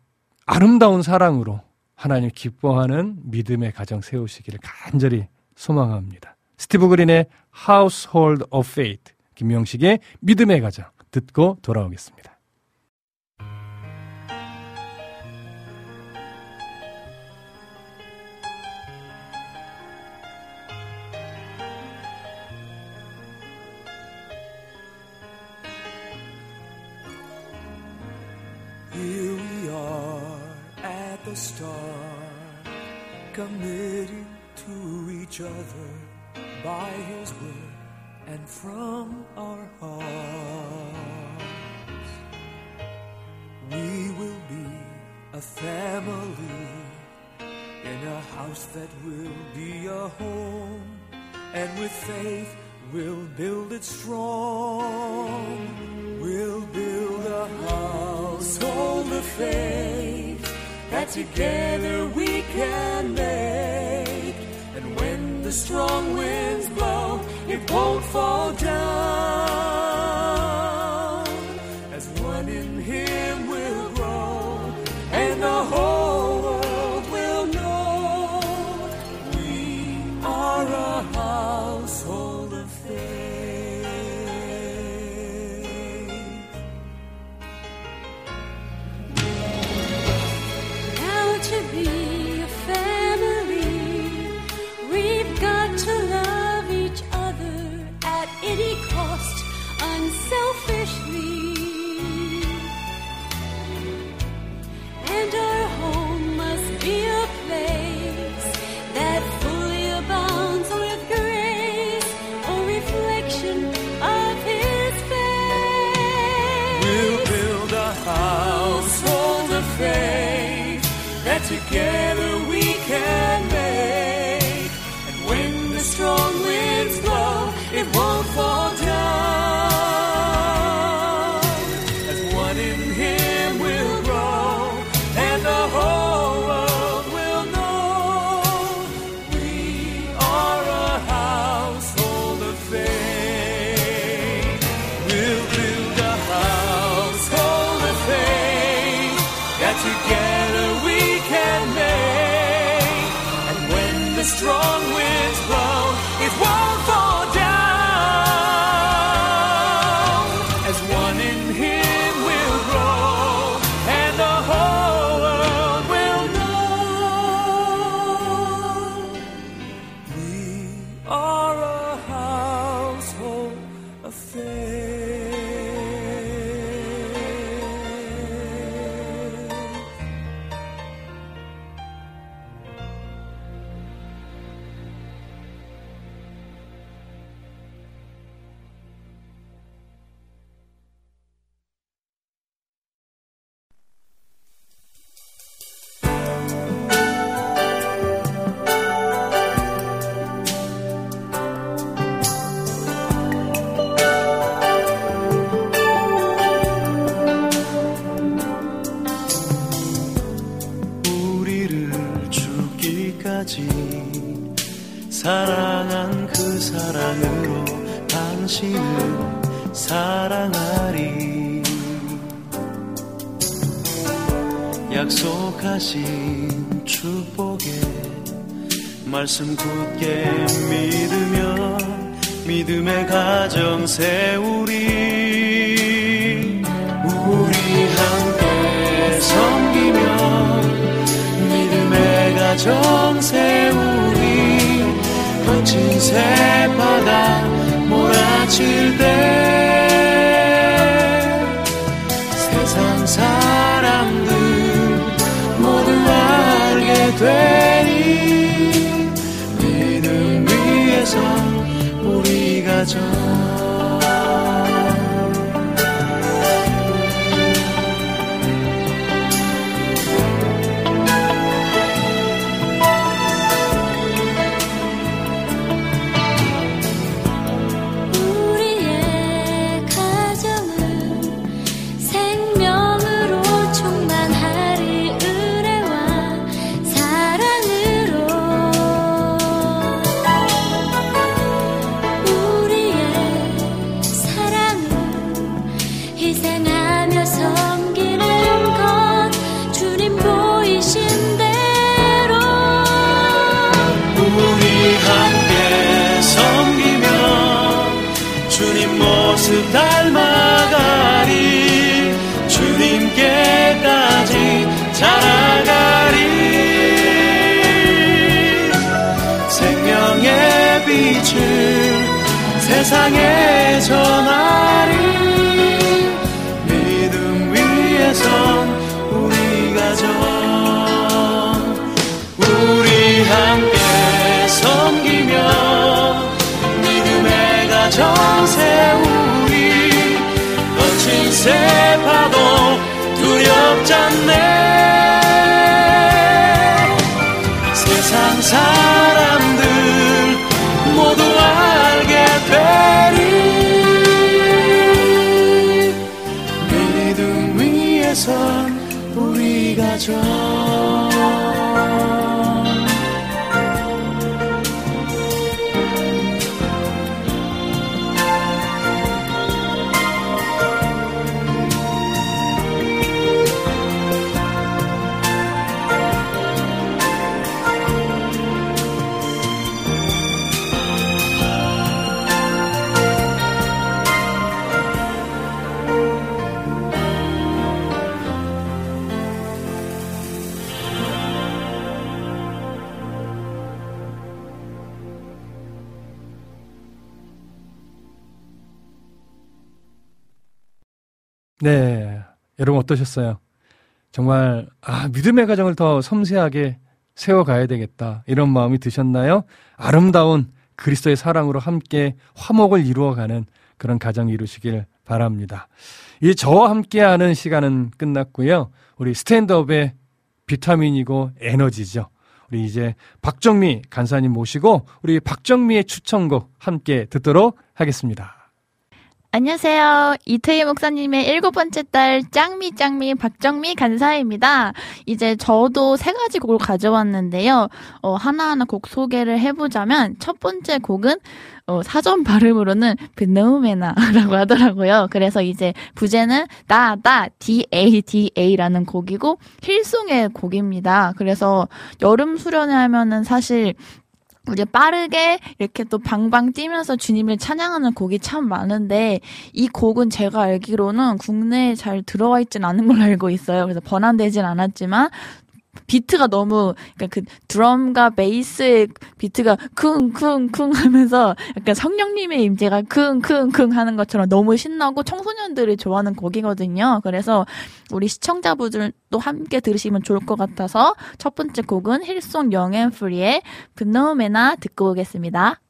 아름다운 사랑으로 하나님 기뻐하는 믿음의 가정 세우시기를 간절히 소망합니다. 스티브 그린의 Household of Faith, 김명식의 믿음의 가정 듣고 돌아오겠습니다. Start, committed to each other by His word and from our hearts. We will be a family in a house that will be a home, and with faith we'll build it strong. We'll build a household of faith that together we can make. And when the strong winds blow, it won't fall down. 하신 축복에 말씀 굳게 믿으며 믿음의 가정 세우리. 우리 함께 섬기며 믿음의 가정 세우리. 거친 새 바다 몰아칠 때 되리 믿음 위에서 우리 가정 어떠셨어요? 정말, 아, 믿음의 가정을 더 섬세하게 세워가야 되겠다. 이런 마음이 드셨나요? 아름다운 그리스도의 사랑으로 함께 화목을 이루어가는 그런 가정 이루시길 바랍니다. 이 저와 함께하는 시간은 끝났고요. 우리 스탠드업의 비타민이고 에너지죠. 우리 이제 박정미 간사님 모시고 우리 박정미의 추천곡 함께 듣도록 하겠습니다. 안녕하세요. 이태희 목사님의 일곱 번째 딸 짱미 짱미 박정미 간사입니다. 이제 저도 세 가지 곡을 가져왔는데요. 어, 하나하나 곡 소개를 해보자면 첫 번째 곡은 어, 사전 발음으로는 베너메나라고 *laughs* 하더라고요. 그래서 이제 부제는 다다 D-A-D-A라는 곡이고 힐송의 곡입니다. 그래서 여름 수련회 하면은 사실 우리 빠르게 이렇게 또 방방 뛰면서 주님을 찬양하는 곡이 참 많은데 이 곡은 제가 알기로는 국내에 잘 들어와 있진 않은 걸로 알고 있어요. 그래서 번안되진 않았지만 비트가 너무 그러니까 그 드럼과 베이스의 비트가 쿵쿵쿵 하면서 약간 성령님의 임재가 쿵쿵쿵 하는 것처럼 너무 신나고 청소년들이 좋아하는 곡이거든요. 그래서 우리 시청자분들도 함께 들으시면 좋을 것 같아서 첫 번째 곡은 힐송 영앤프리의 분노메나 듣고 오겠습니다.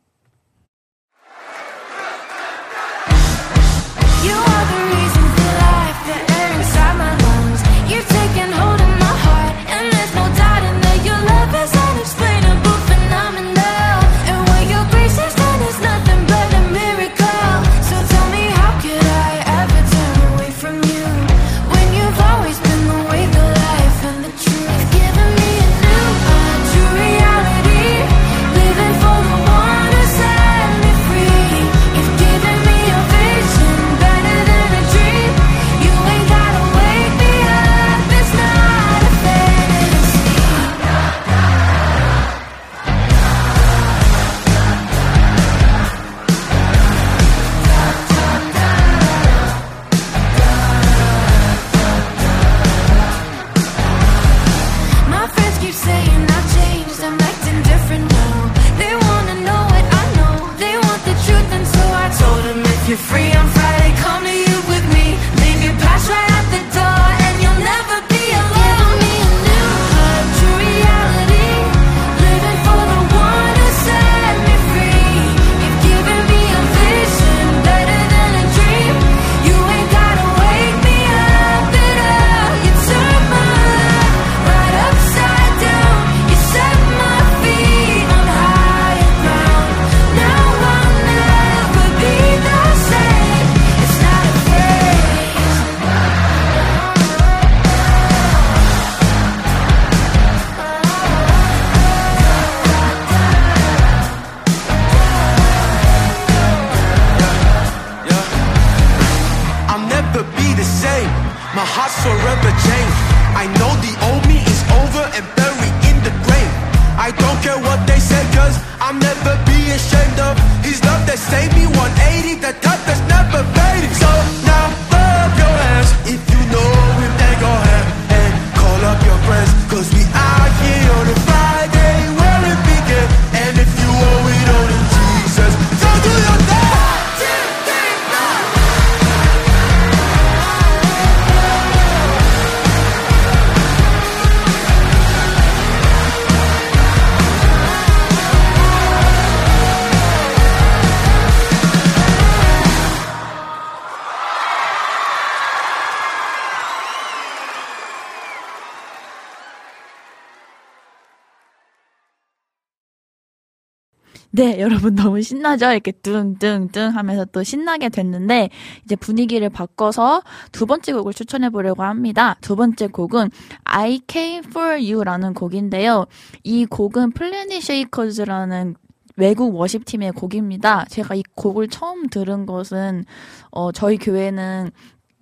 네, 여러분 너무 신나죠? 이렇게 뚱뚱뚱 하면서 또 신나게 됐는데, 이제 분위기를 바꿔서 두 번째 곡을 추천해 보려고 합니다. 두 번째 곡은 I Came For You라는 곡인데요. 이 곡은 플래닛 쉐이커즈라는 외국 워십팀의 곡입니다. 제가 이 곡을 처음 들은 것은, 어, 저희 교회는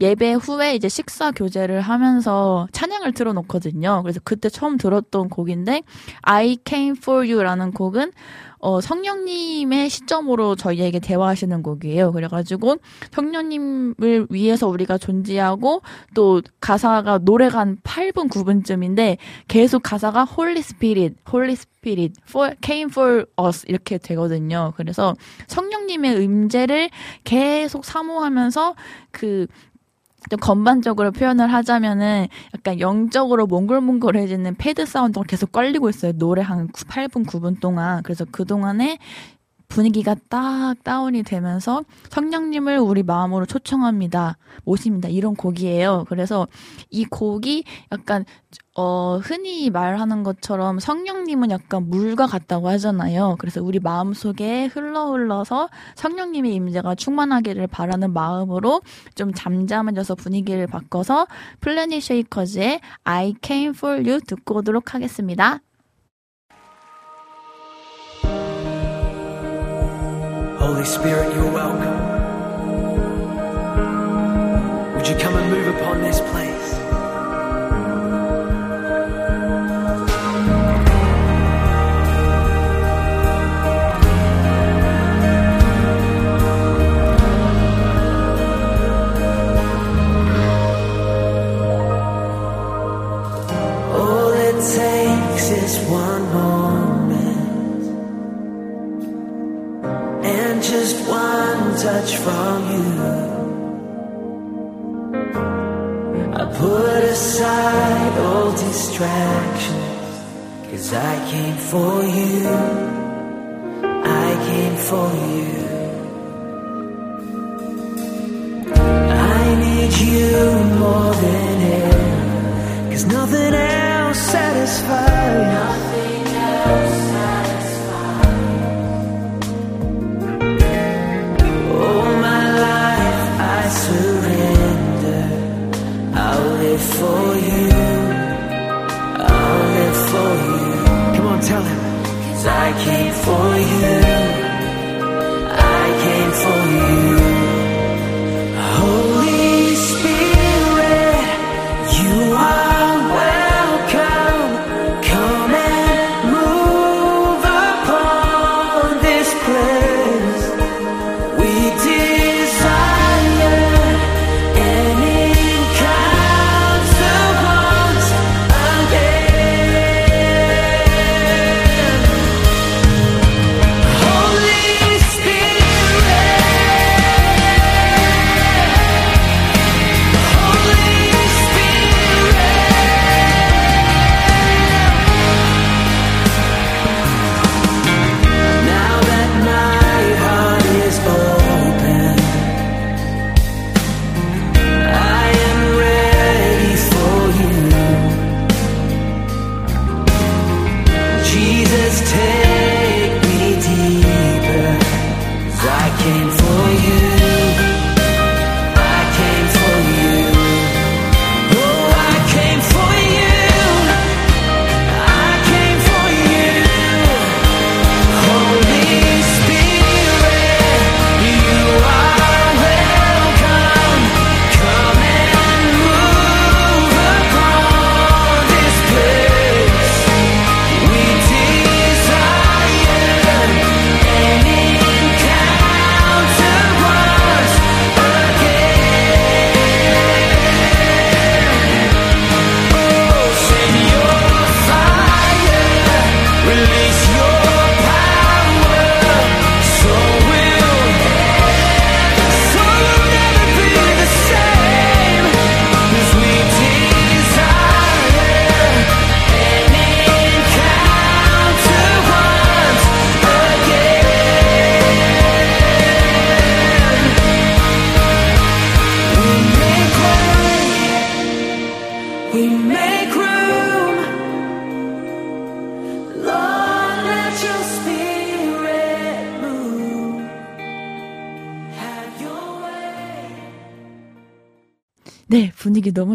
예배 후에 이제 식사 교제를 하면서 찬양을 틀어놓거든요. 그래서 그때 처음 들었던 곡인데, I Came For You라는 곡은 어, 성령님의 시점으로 저희에게 대화하시는 곡이에요. 그래가지고 성령님을 위해서 우리가 존재하고 또 가사가 노래가 한 8분, 9분쯤인데 계속 가사가 Holy Spirit, Holy Spirit, for, came for us 이렇게 되거든요. 그래서 성령님의 임재를 계속 사모하면서 그 좀 건반적으로 표현을 하자면은 약간 영적으로 몽글몽글해지는 패드 사운드가 계속 걸리고 있어요. 노래 한 8분, 9분 동안. 그래서 그동안에 분위기가 딱 다운이 되면서 성령님을 우리 마음으로 초청합니다. 모십니다. 이런 곡이에요. 그래서 이 곡이 약간 어 흔히 말하는 것처럼 성령님은 약간 물과 같다고 하잖아요. 그래서 우리 마음 속에 흘러 흘러서 성령님의 임재가 충만하기를 바라는 마음으로 좀 잠잠해져서 분위기를 바꿔서 플래닛 쉐이커즈의 I Came For You 듣고 오도록 하겠습니다. Holy Spirit, you're welcome. Would you come and move upon this place? From you. I put aside all distractions, cause I came for you. I came for you. I need you more than ever. Cause nothing else satisfies. Nothing for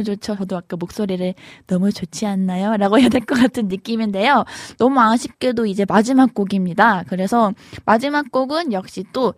너무 좋죠. 저도 아까 목소리를 너무 좋지 않나요? 라고 해야 될 것 같은 느낌인데요. 너무 아쉽게도 이제 마지막 곡입니다. 그래서 마지막 곡은 역시 또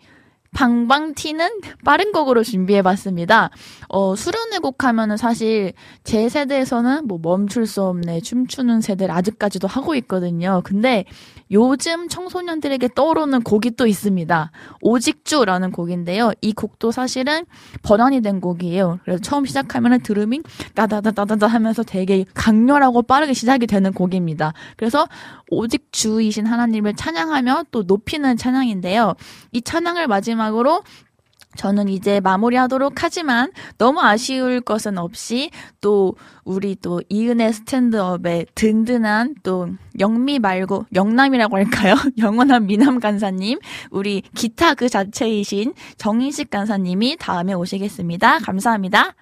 방방 튀는 빠른 곡으로 준비해봤습니다. 어, 수련의 곡 하면은 사실 제 세대에서는 뭐 멈출 수 없네, 춤추는 세대를 아직까지도 하고 있거든요. 근데 요즘 청소년들에게 떠오르는 곡이 또 있습니다. 오직주라는 곡인데요. 이 곡도 사실은 번안이 된 곡이에요. 그래서 처음 시작하면은 드루밍 따다다다다다 하면서 되게 강렬하고 빠르게 시작이 되는 곡입니다. 그래서 오직 주이신 하나님을 찬양하며 또 높이는 찬양인데요. 이 찬양을 마지막 으로 저는 이제 마무리하도록 하지만 너무 아쉬울 것은 없이 또 우리 또 이은혜 스탠드업의 든든한 또 영미 말고 영남이라고 할까요? *laughs* 영원한 미남 간사님, 우리 기타 그 자체이신 정인식 간사님이 다음에 오시겠습니다. 감사합니다.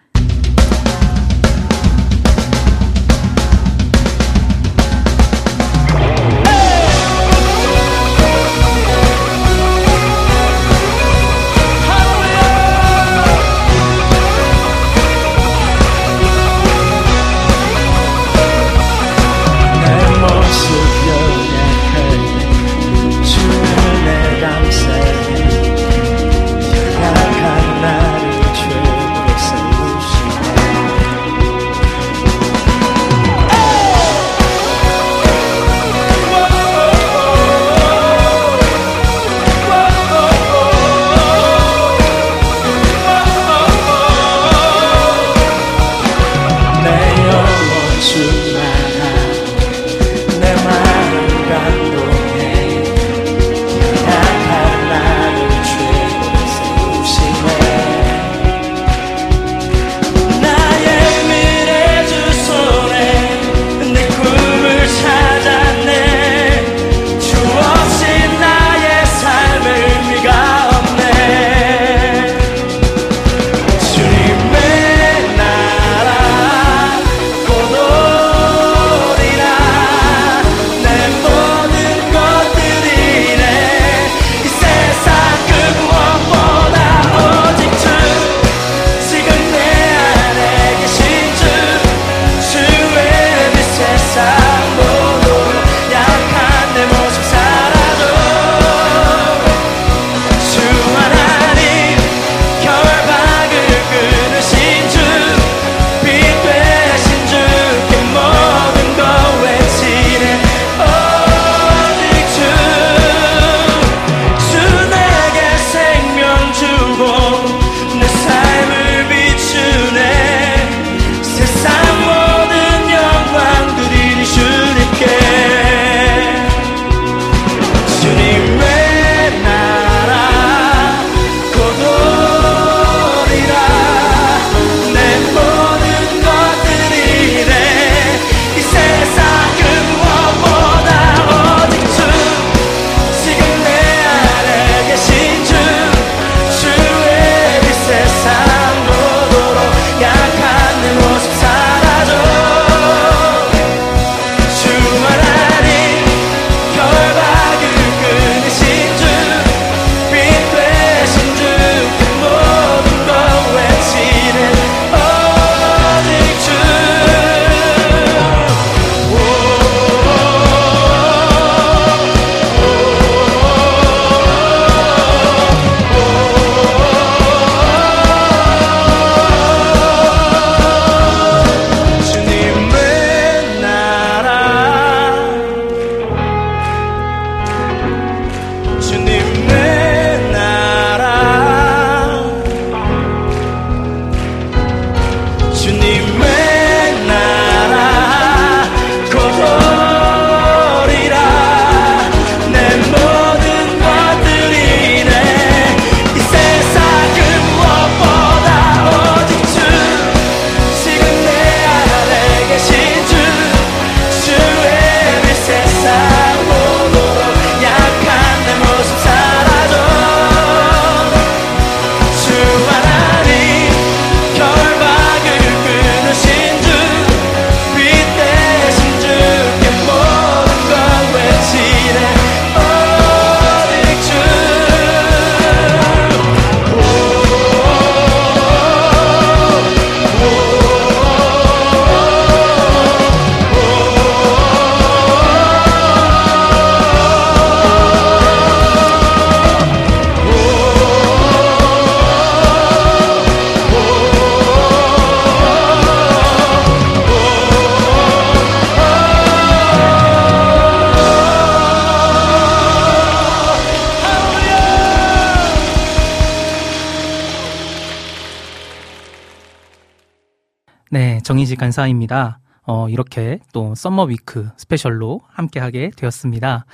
간사입니다. 어, 이렇게 또 Summer Week Special로 함께하게 되었습니다.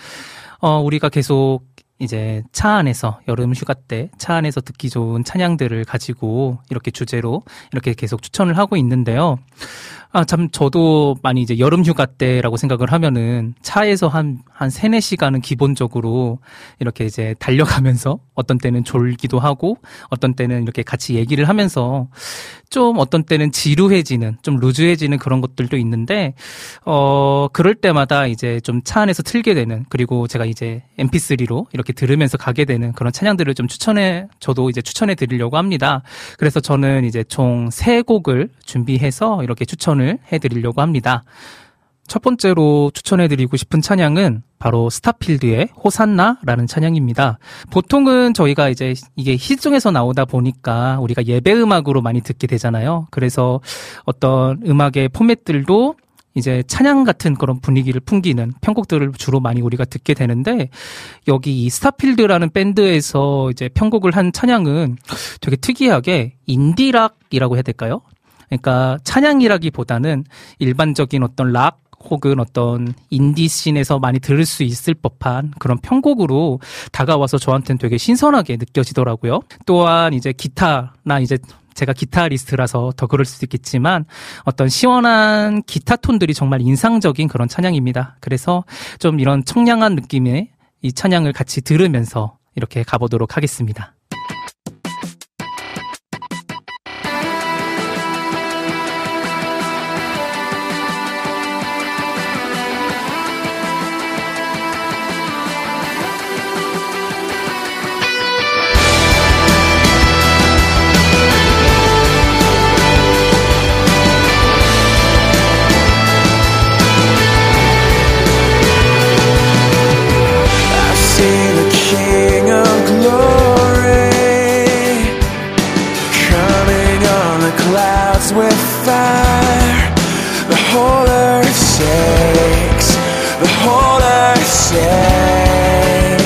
어, 우리가 계속 이제 차 안에서 여름 휴가 때 차 안에서 듣기 좋은 찬양들을 가지고 이렇게 주제로 이렇게 계속 추천을 하고 있는데요. 아, 참, 저도 많이 이제 여름 휴가 때라고 생각을 하면은 차에서 한, 한 3, 4시간은 기본적으로 이렇게 이제 달려가면서 어떤 때는 졸기도 하고 어떤 때는 이렇게 같이 얘기를 하면서 좀 어떤 때는 지루해지는, 좀 루즈해지는 그런 것들도 있는데, 어, 그럴 때마다 이제 좀 차 안에서 틀게 되는, 그리고 제가 이제 mp3로 이렇게 들으면서 가게 되는 그런 찬양들을 좀 추천해, 저도 이제 추천해 드리려고 합니다. 그래서 저는 이제 총세 곡을 준비해서 이렇게 추천을 해 드리려고 합니다. 첫 번째로 추천해드리고 싶은 찬양은 바로 스타필드의 호산나라는 찬양입니다. 보통은 저희가 이제 이게 히중에서 나오다 보니까 우리가 예배 음악으로 많이 듣게 되잖아요. 그래서 어떤 음악의 포맷들도 이제 찬양 같은 그런 분위기를 풍기는 편곡들을 주로 많이 우리가 듣게 되는데 여기 이 Starfield라는 밴드에서 이제 편곡을 한 찬양은 되게 특이하게 indie rock이라고 해야 될까요? 그러니까 찬양이라기보다는 일반적인 어떤 락 혹은 어떤 indie scene에서 많이 들을 수 있을 법한 그런 편곡으로 다가와서 저한테는 되게 신선하게 느껴지더라고요. 또한 이제 기타나 이제 제가 기타리스트라서 더 그럴 수도 있겠지만 어떤 시원한 기타 톤들이 정말 인상적인 그런 찬양입니다. 그래서 좀 이런 청량한 느낌의 이 찬양을 같이 들으면서 이렇게 가보도록 하겠습니다. Shakes.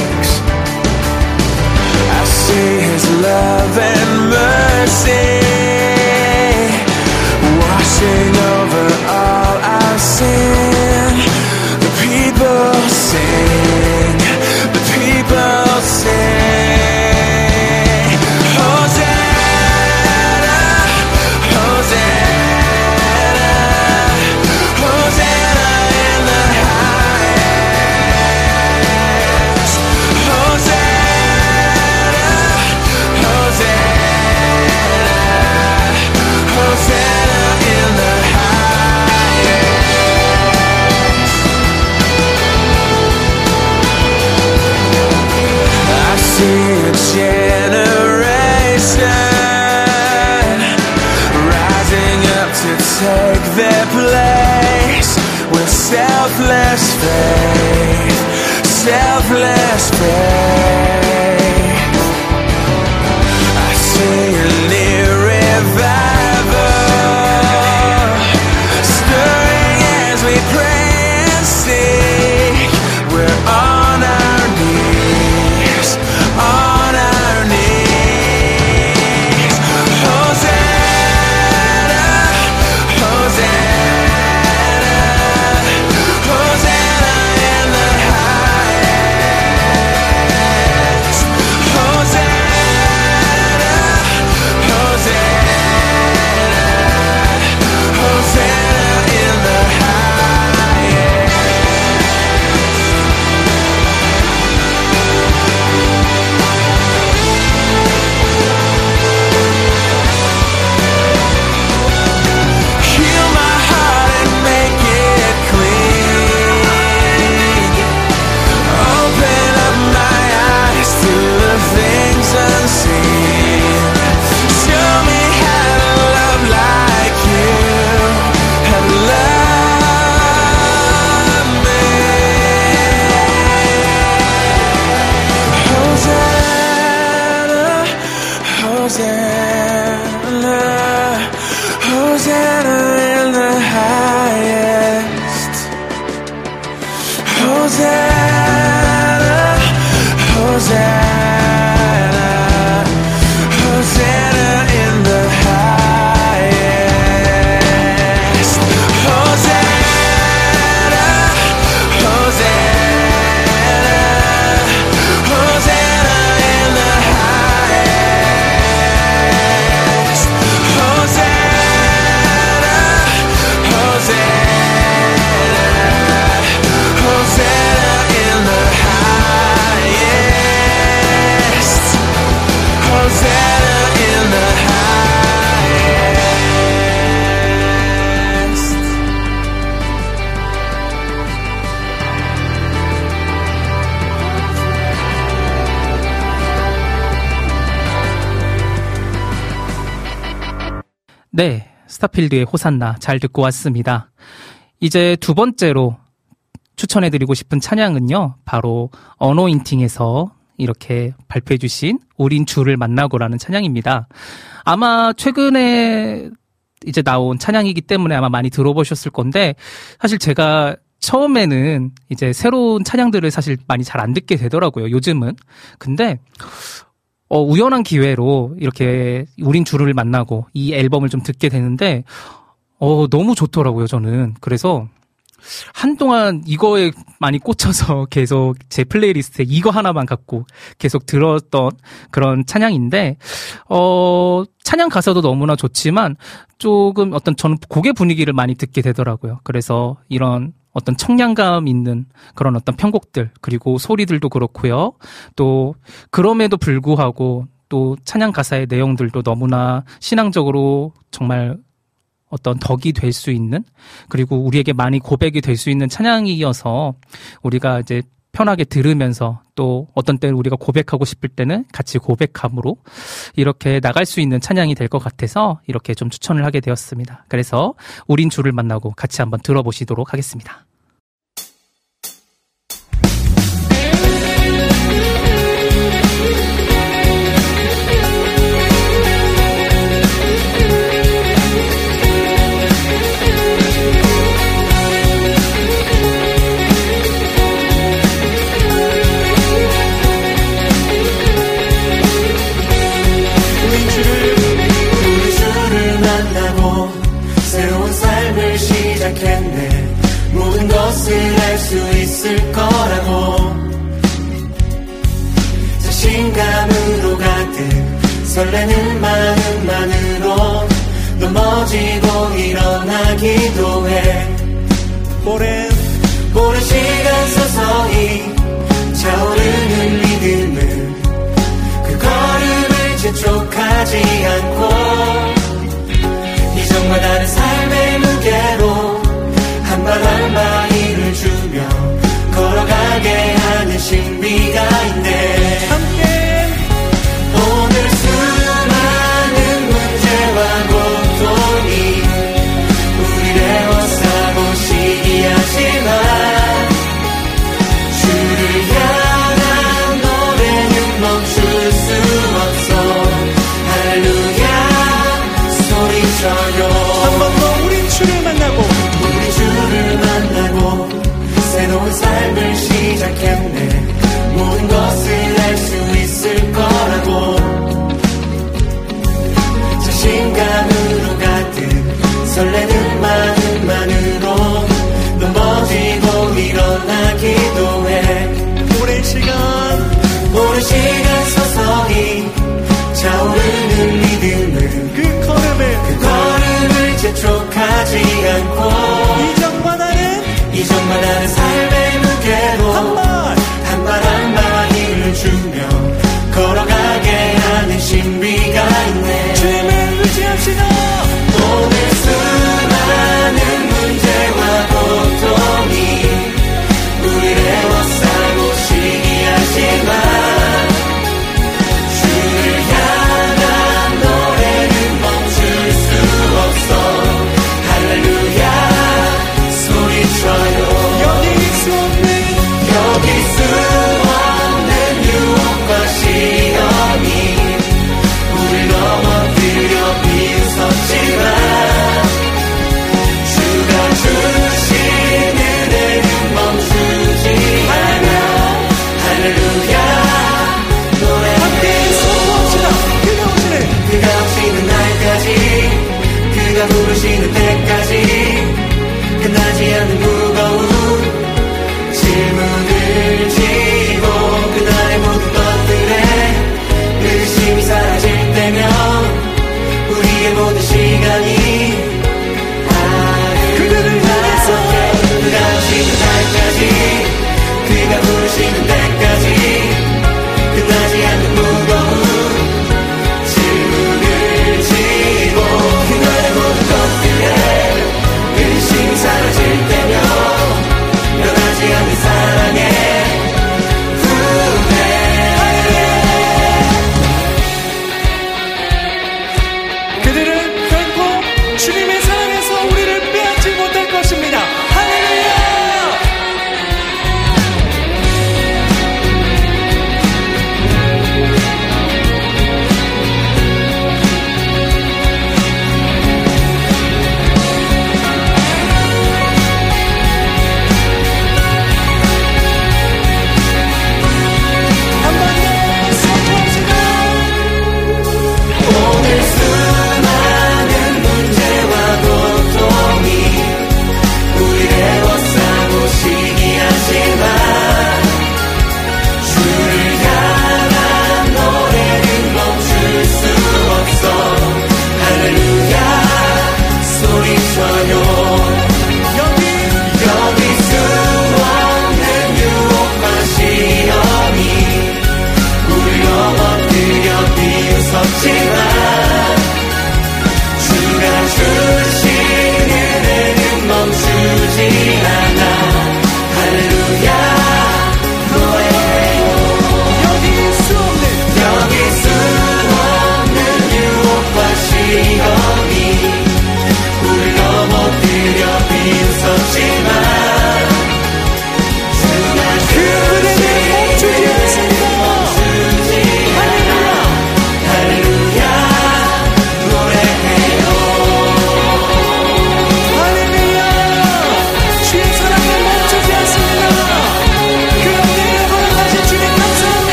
I see His love and mercy washing over all our sin. The people sing. selfless prayer. 스타필드의 호산나 잘 듣고 왔습니다. 이제 두 번째로 추천해드리고 싶은 찬양은요, 바로 어노인팅에서 이렇게 발표해주신 우린 주를 만나고라는 찬양입니다. 아마 최근에 이제 나온 찬양이기 때문에 아마 많이 들어보셨을 건데, 사실 제가 처음에는 이제 새로운 찬양들을 사실 많이 잘 안 듣게 되더라고요, 요즘은. 근데, 어, 우연한 기회로 이렇게 우린 주를 만나고 이 앨범을 좀 듣게 되는데, 어, 너무 좋더라고요, 저는. 그래서 한동안 이거에 많이 꽂혀서 *laughs* 계속 제 playlist에 이거 하나만 갖고 계속 들었던 그런 찬양인데, 어, 찬양 가사도 너무나 좋지만 조금 어떤 저는 곡의 분위기를 많이 듣게 되더라고요. 그래서 이런 어떤 청량감 있는 그런 어떤 편곡들, 그리고 소리들도 그렇고요. 또, 그럼에도 불구하고 또 찬양 가사의 내용들도 너무나 신앙적으로 정말 어떤 덕이 될 수 있는 그리고 우리에게 많이 고백이 될 수 있는 찬양이어서 우리가 이제 편하게 들으면서 또 어떤 때는 우리가 고백하고 싶을 때는 같이 고백함으로 이렇게 나갈 수 있는 찬양이 될 것 같아서 이렇게 좀 추천을 하게 되었습니다. 그래서 우린 주를 만나고 같이 한번 들어보시도록 하겠습니다. 있을 거라고. 자신감으로 가득 설레는 마음만으로 넘어지고 일어나기도 해. 오랜 오랜 시간 서서히 차오르는 믿음은 그 걸음을 재촉하지 않고 이전과 다른 삶의 무게로 한발한발 신비 시간 서서히 차오르는 믿음은 그 걸음을 그 걸음을 재촉하지 않고 이전과 다른 이전과 다른 삶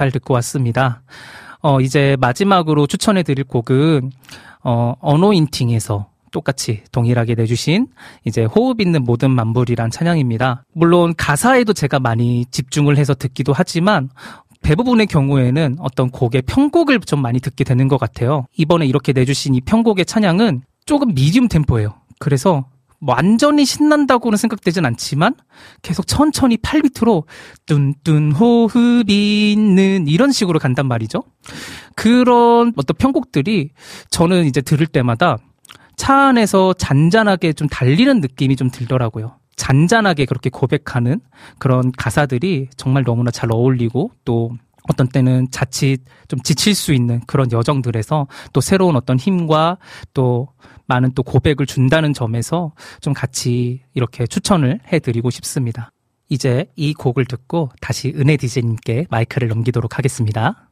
잘 듣고 왔습니다. 어, 이제 마지막으로 추천해 드릴 곡은, 어, 어노인팅에서 똑같이 동일하게 내주신 이제 호흡 있는 모든 만불이란 찬양입니다. 물론 가사에도 제가 많이 집중을 해서 듣기도 하지만 대부분의 경우에는 어떤 곡의 편곡을 좀 많이 듣게 되는 것 같아요. 이번에 이렇게 내주신 이 편곡의 찬양은 조금 미디움 템포예요. 그래서 뭐 완전히 신난다고는 생각되진 않지만 계속 천천히 8비트로 뚠뚠 호흡이 있는 이런 식으로 간단 말이죠. 그런 어떤 편곡들이 저는 이제 들을 때마다 차 안에서 잔잔하게 좀 달리는 느낌이 좀 들더라고요. 잔잔하게 그렇게 고백하는 그런 가사들이 정말 너무나 잘 어울리고 또 어떤 때는 자칫 좀 지칠 수 있는 그런 여정들에서 또 새로운 어떤 힘과 또 많은 또 고백을 준다는 점에서 좀 같이 이렇게 추천을 해드리고 싶습니다. 이제 이 곡을 듣고 다시 은혜 디제님께 마이크를 넘기도록 하겠습니다.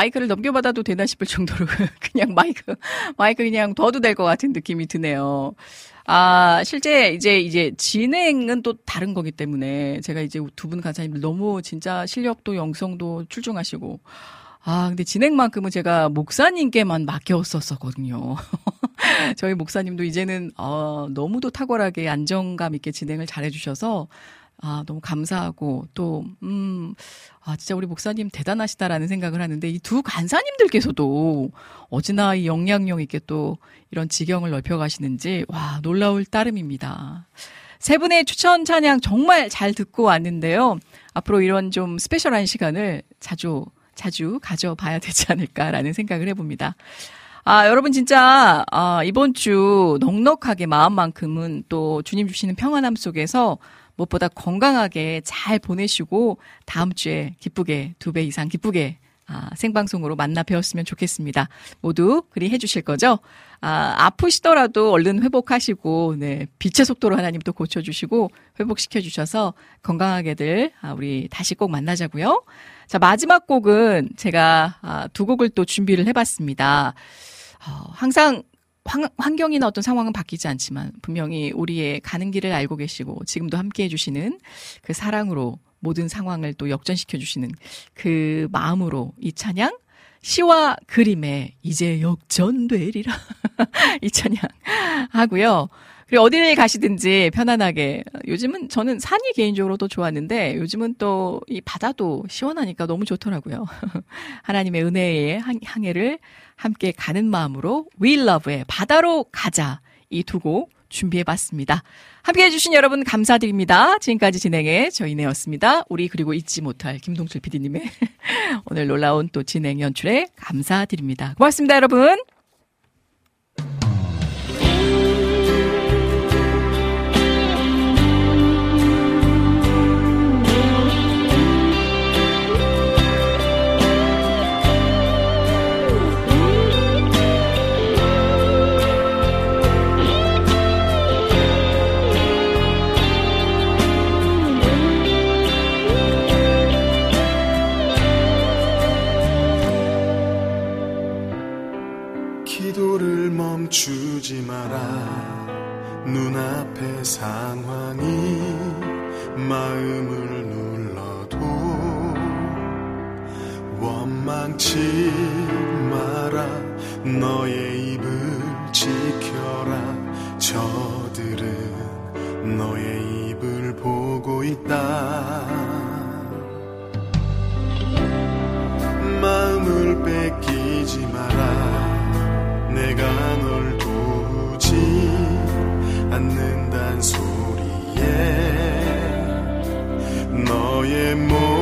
마이크를 넘겨받아도 되나 싶을 정도로 *laughs* 그냥 마이크, 마이크 그냥 둬도 될 것 같은 느낌이 드네요. 아, 실제 이제 이제 진행은 또 다른 거기 때문에 제가 이제 두 분 간사님들 너무 진짜 실력도 영성도 출중하시고 아, 근데 진행만큼은 제가 목사님께만 맡겼었거든요. *laughs* 저희 목사님도 이제는 어, 너무도 탁월하게 안정감 있게 진행을 잘 해주셔서 아, 너무 감사하고 또, 음, 아, 진짜 우리 목사님 대단하시다라는 생각을 하는데 이 두 간사님들께서도 어찌나 이 영향력 있게 또 이런 지경을 넓혀 가시는지, 와, 놀라울 따름입니다. 세 분의 추천 찬양 정말 잘 듣고 왔는데요. 앞으로 이런 좀 스페셜한 시간을 자주, 자주 가져봐야 되지 않을까라는 생각을 해봅니다. 아, 여러분 진짜, 아, 이번 주 넉넉하게 마음만큼은 또 주님 주시는 평안함 속에서 무엇보다 건강하게 잘 보내시고 다음 주에 기쁘게 두 배 이상 기쁘게 아, 생방송으로 만나 뵈었으면 좋겠습니다. 모두 그리 해주실 거죠? 아, 아프시더라도 얼른 회복하시고, 네, 빛의 속도로 하나님 또 고쳐주시고, 회복시켜주셔서 건강하게들, 아, 우리 다시 꼭 만나자고요. 자, 마지막 곡은 제가, 아, 두 곡을 또 준비를 해봤습니다. 어, 항상 환, 환경이나 어떤 상황은 바뀌지 않지만 분명히 우리의 가는 길을 알고 계시고 지금도 함께 해주시는 그 사랑으로 모든 상황을 또 역전시켜 주시는 그 마음으로 이 찬양 시와 그림에 이제 역전되리라 *laughs* 이 찬양 하고요. 그리고 어디를 가시든지 편안하게 요즘은 저는 산이 개인적으로도 좋았는데 요즘은 또 이 바다도 시원하니까 너무 좋더라고요. *laughs* 하나님의 은혜의 항해를 함께 가는 마음으로 We Love의 바다로 가자 이 두 곡 준비해 봤습니다. 함께 해주신 여러분 감사드립니다. 지금까지 진행해 저희네였습니다. 우리 그리고 잊지 못할 김동철 PD님의 *laughs* 오늘 놀라운 또 진행 연출에 감사드립니다. 고맙습니다, 여러분. 멈추지 마라. 눈앞의 상황이 마음을 눌러도 원망치 마라. 너의 입을 지켜라. 저들은 너의 입을 보고 있다. 마음을 뺏기지 마라 않는단 소리에 너의 모